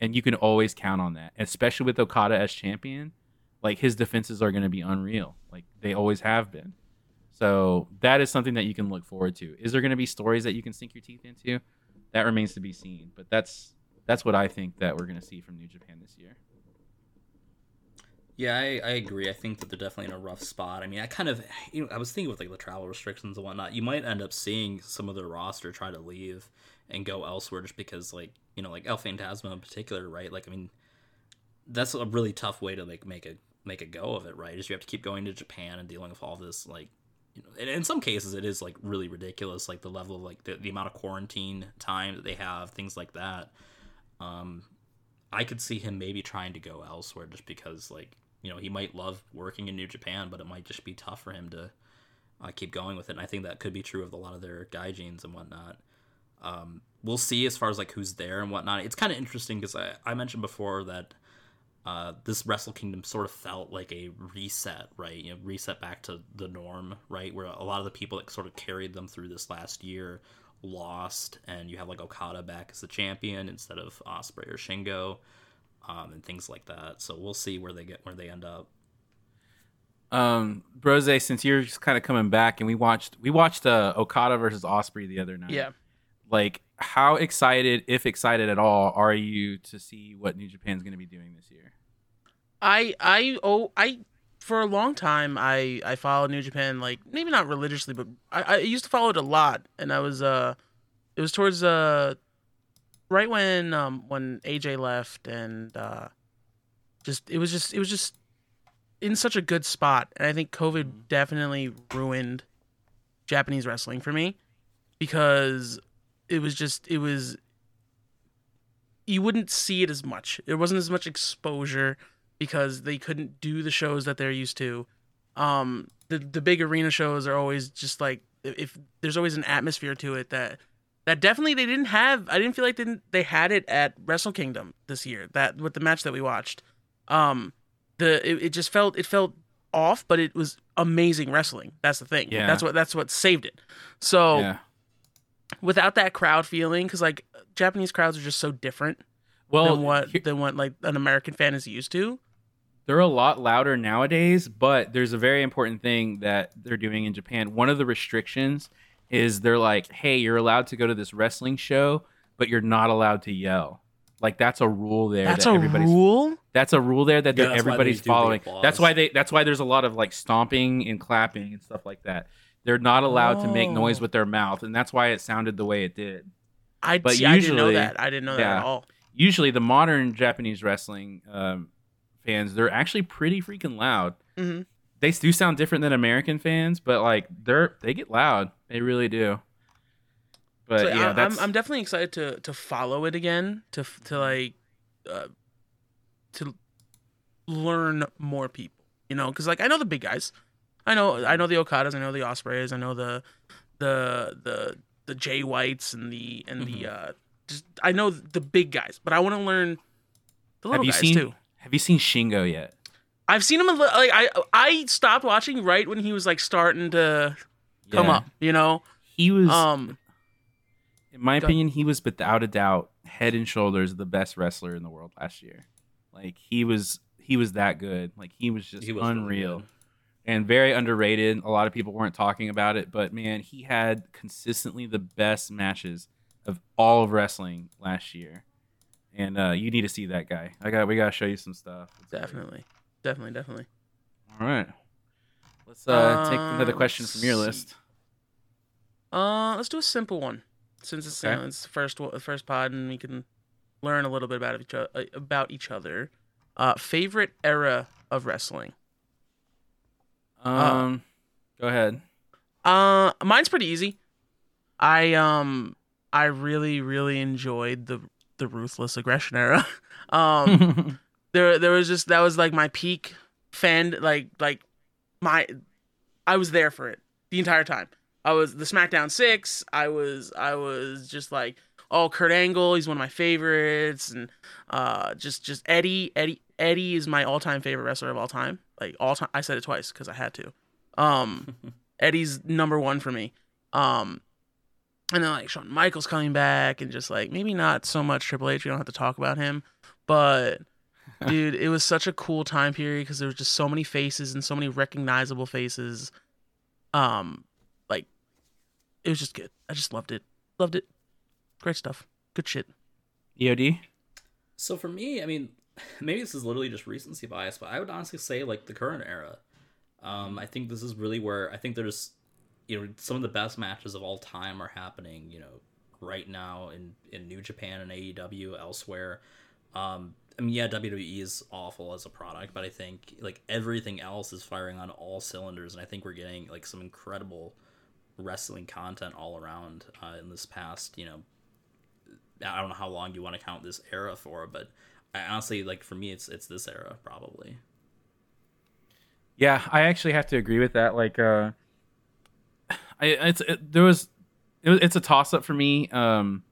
And you can always count on that, especially with Okada as champion. Like his defenses are going to be unreal, like they always have been. So that is something that you can look forward to. Is there going to be stories that you can sink your teeth into? That remains to be seen. But that's that's what I think that we're going to see from New Japan this year. Yeah, I, I agree. I think that they're definitely in a rough spot. I mean, I kind of, you know, I was thinking with like the travel restrictions and whatnot, you might end up seeing some of their roster try to leave and go elsewhere just because, like, you know, like El Phantasmo in particular, right? Like, I mean, that's a really tough way to like make a make a go of it, right? Is you have to keep going to Japan and dealing with all this, like, you know, and in some cases it is like really ridiculous, like the level of like the, the amount of quarantine time that they have, things like that. Um, I could see him maybe trying to go elsewhere just because, like, you know, he might love working in New Japan, but it might just be tough for him to uh, keep going with it. And I think that could be true of a lot of their gaijins and whatnot. Um, we'll see as far as like who's there and whatnot. It's kind of interesting because I, I mentioned before that uh, this Wrestle Kingdom sort of felt like a reset, right? You know, reset back to the norm, right? Where a lot of the people that sort of carried them through this last year lost, and you have like Okada back as the champion instead of Ospreay or Shingo, um, and things like that. So we'll see where they get where they end up. Um, Brose, since you're just kind of coming back, and we watched we watched uh, Okada versus Ospreay the other night. Yeah. Like, how excited, if excited at all, are you to see what New Japan's going to be doing this year? I I oh I for a long time I I followed New Japan like maybe not religiously but I, I used to follow it a lot and I was uh it was towards uh right when um when AJ left and uh just it was just it was just in such a good spot and I think COVID definitely ruined Japanese wrestling for me because it was just it was you wouldn't see it as much. There wasn't as much exposure because they couldn't do the shows that they're used to. Um, the the big arena shows are always just like if there's always an atmosphere to it that that definitely they didn't have. I didn't feel like they didn't, they had it at Wrestle Kingdom this year. That with the match that we watched, um, the it, it just felt it felt off, but it was amazing wrestling. That's the thing. Yeah. That's what that's what saved it. So yeah. Without that crowd feeling, because like Japanese crowds are just so different Well, than what here- than what like an American fan is used to. they're a lot louder nowadays, but there's a very important thing that they're doing in Japan. One of the restrictions is they're like, "Hey, you're allowed to go to this wrestling show, but you're not allowed to yell." Like that's a rule there. That's that a everybody's, rule. That's a rule there that Yeah, they're- that's why they everybody's following. That's why they. That's why there's a lot of like stomping and clapping and stuff like that. They're not allowed to make noise Oh. with their mouth, and that's why it sounded the way it did. I But see, I didn't know usually- that. I didn't know that at all. usually the modern Japanese wrestling um, fans, they're actually pretty freaking loud. hmm They do sound different than American fans, but like they're they get loud. They really do. But so yeah, I, I'm I'm definitely excited to to follow it again to to like uh, to learn more people. You know, because like I know the big guys, I know I know the Okadas, I know the Ospreays, I know the the the the Jay Whites and the and the Mm-hmm. uh just I know the big guys, but I want to learn the little have you guys seen too. have you seen Shingo yet? I've seen him a li- like I I stopped watching right when he was like starting to come up. You know, He was um. in my go- opinion, he was without a doubt head and shoulders the best wrestler in the world last year. Like he was he was that good. Like he was just He was unreal. good. And very underrated. A lot of people weren't talking about it, but man, he had consistently the best matches of all of wrestling last year. And uh, you need to see that guy. I got we got to show you some stuff. It's great. Definitely, definitely, definitely. All right. Let's uh, take another Uh, question from your let's list. Uh, let's do a simple one, since it's, Okay. uh, it's the first one- first pod, and we can learn a little bit about each other. About each other. Uh, favorite era of wrestling. Um, go ahead. Uh, mine's pretty easy. I um, I really, really enjoyed the the ruthless aggression era. <laughs> um, <laughs> there there was just that was like my peak fan like like my I was there for it the entire time. I was the SmackDown 6, I was I was just like oh Kurt Angle, he's one of my favorites and uh just just Eddie Eddie Eddie is my all-time favorite wrestler of all time. Like all time I said it twice cuz I had to. Um <laughs> Eddie's number 1 for me. Um and then like Shawn Michaels coming back and just like maybe not so much Triple H, we don't have to talk about him, but <laughs> dude, it was such a cool time period because there was just so many faces and so many recognizable faces. Um, like it was just good. I just loved it. Loved it. Great stuff. Good shit. EOD. So for me, I mean, maybe this is literally just recency bias, but I would honestly say like the current era. Um, I think this is really where I think there's, you know, some of the best matches of all time are happening. You know, right now in in New Japan and AEW elsewhere. Um, I mean, yeah, WWE is awful as a product, but I think like everything else is firing on all cylinders, and I think we're getting like some incredible wrestling content all around uh, in this past, you know, I don't know how long you want to count this era for, but I honestly like for me it's it's this era probably. Yeah, I actually have to agree with that. Like, uh, I it's it, there was it, was- it's a toss up for me. Um,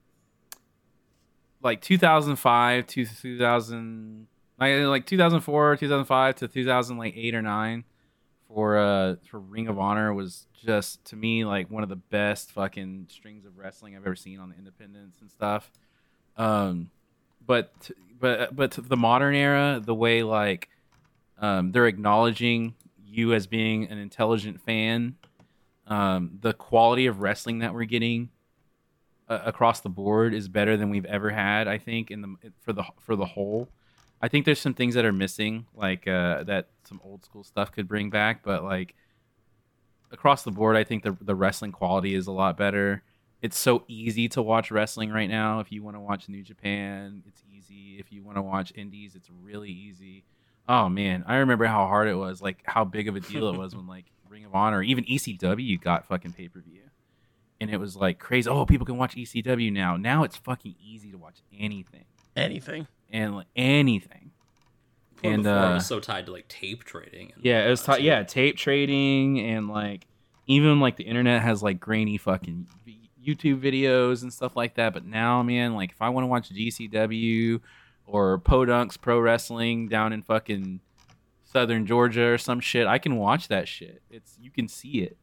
like 2005 to 2000, like like 2004, 2005 to 2000, like eight or nine for uh for Ring of Honor was just to me like one of the best fucking strings of wrestling I've ever seen on the independents and stuff. Um, but but but the modern era, the way like um, they're acknowledging you as being an intelligent fan. Um, the quality of wrestling that we're getting uh, across the board is better than we've ever had. I think in the for the for the whole. I think there's some things that are missing, like uh, that some old school stuff could bring back, but like across the board, I think the the wrestling quality is a lot better. It's so easy to watch wrestling right now. If you want to watch New Japan, it's easy. If you want to watch Indies, it's really easy. Oh man, I remember how hard it was, like how big of a deal it was when like <laughs> Ring of Honor, even ECW got fucking pay per view, and it was like crazy. Oh, people can watch ECW now. Now it's fucking easy to watch anything Anything. and like, anything. Before, And, before it uh, was so tied to like tape trading. And Yeah, it was tied. yeah tape trading and like even like the internet has like grainy fucking YouTube videos and stuff like that. But now, man, like if I want to watch GCW or Podunks Pro Wrestling down in fucking Southern Georgia or some shit, I can watch that shit. It's you can see it,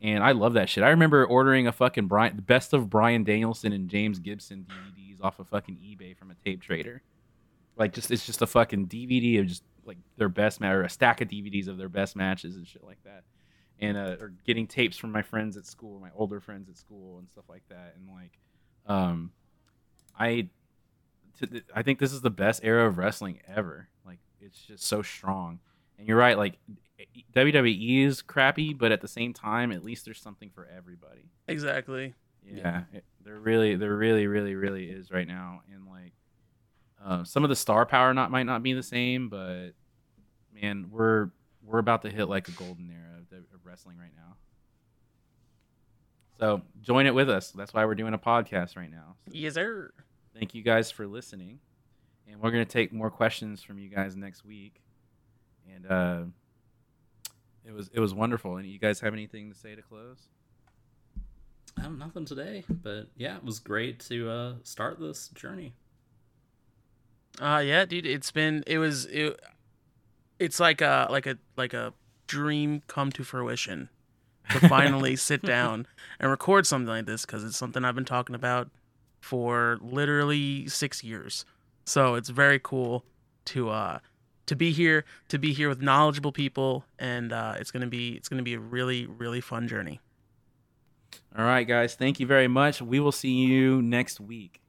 and I love that shit. I remember ordering a fucking Bryan, the best of Bryan Danielson and James Gibson DVDs off of fucking eBay from a tape trader. Like just it's just a fucking DVD of just like their best match or a stack of DVDs of their best matches and shit like that. And uh, or getting tapes from my friends at school, my older friends at school and stuff like that. And like, um, I, t- I think this is the best era of wrestling ever. Like it's just so strong. And you're right. Like WWE is crappy, but at the same time, at least there's something for everybody. Exactly. Yeah, it, there really, there really, really, really is right now, and like, Uh, some of the star power not might not be the same, but man, we're we're about to hit like a golden era wrestling right now. So join it with us. That's why we're doing a podcast right now. So Yes, sir. thank you guys for listening, and we're gonna take more questions from you guys next week. And uh, it was it was wonderful. And you guys have anything to say to close? I have nothing today, but yeah, it was great to uh, start this journey. Uh yeah, dude, it's been it was it it's like a like a like a dream come to fruition to <laughs> finally sit down and record something like this cuz it's something I've been talking about for literally 6 years. So it's very cool to uh to be here, to be here with knowledgeable people and uh it's to be it's going to be a really really fun journey. All right, guys. Thank you very much. We will see you next week.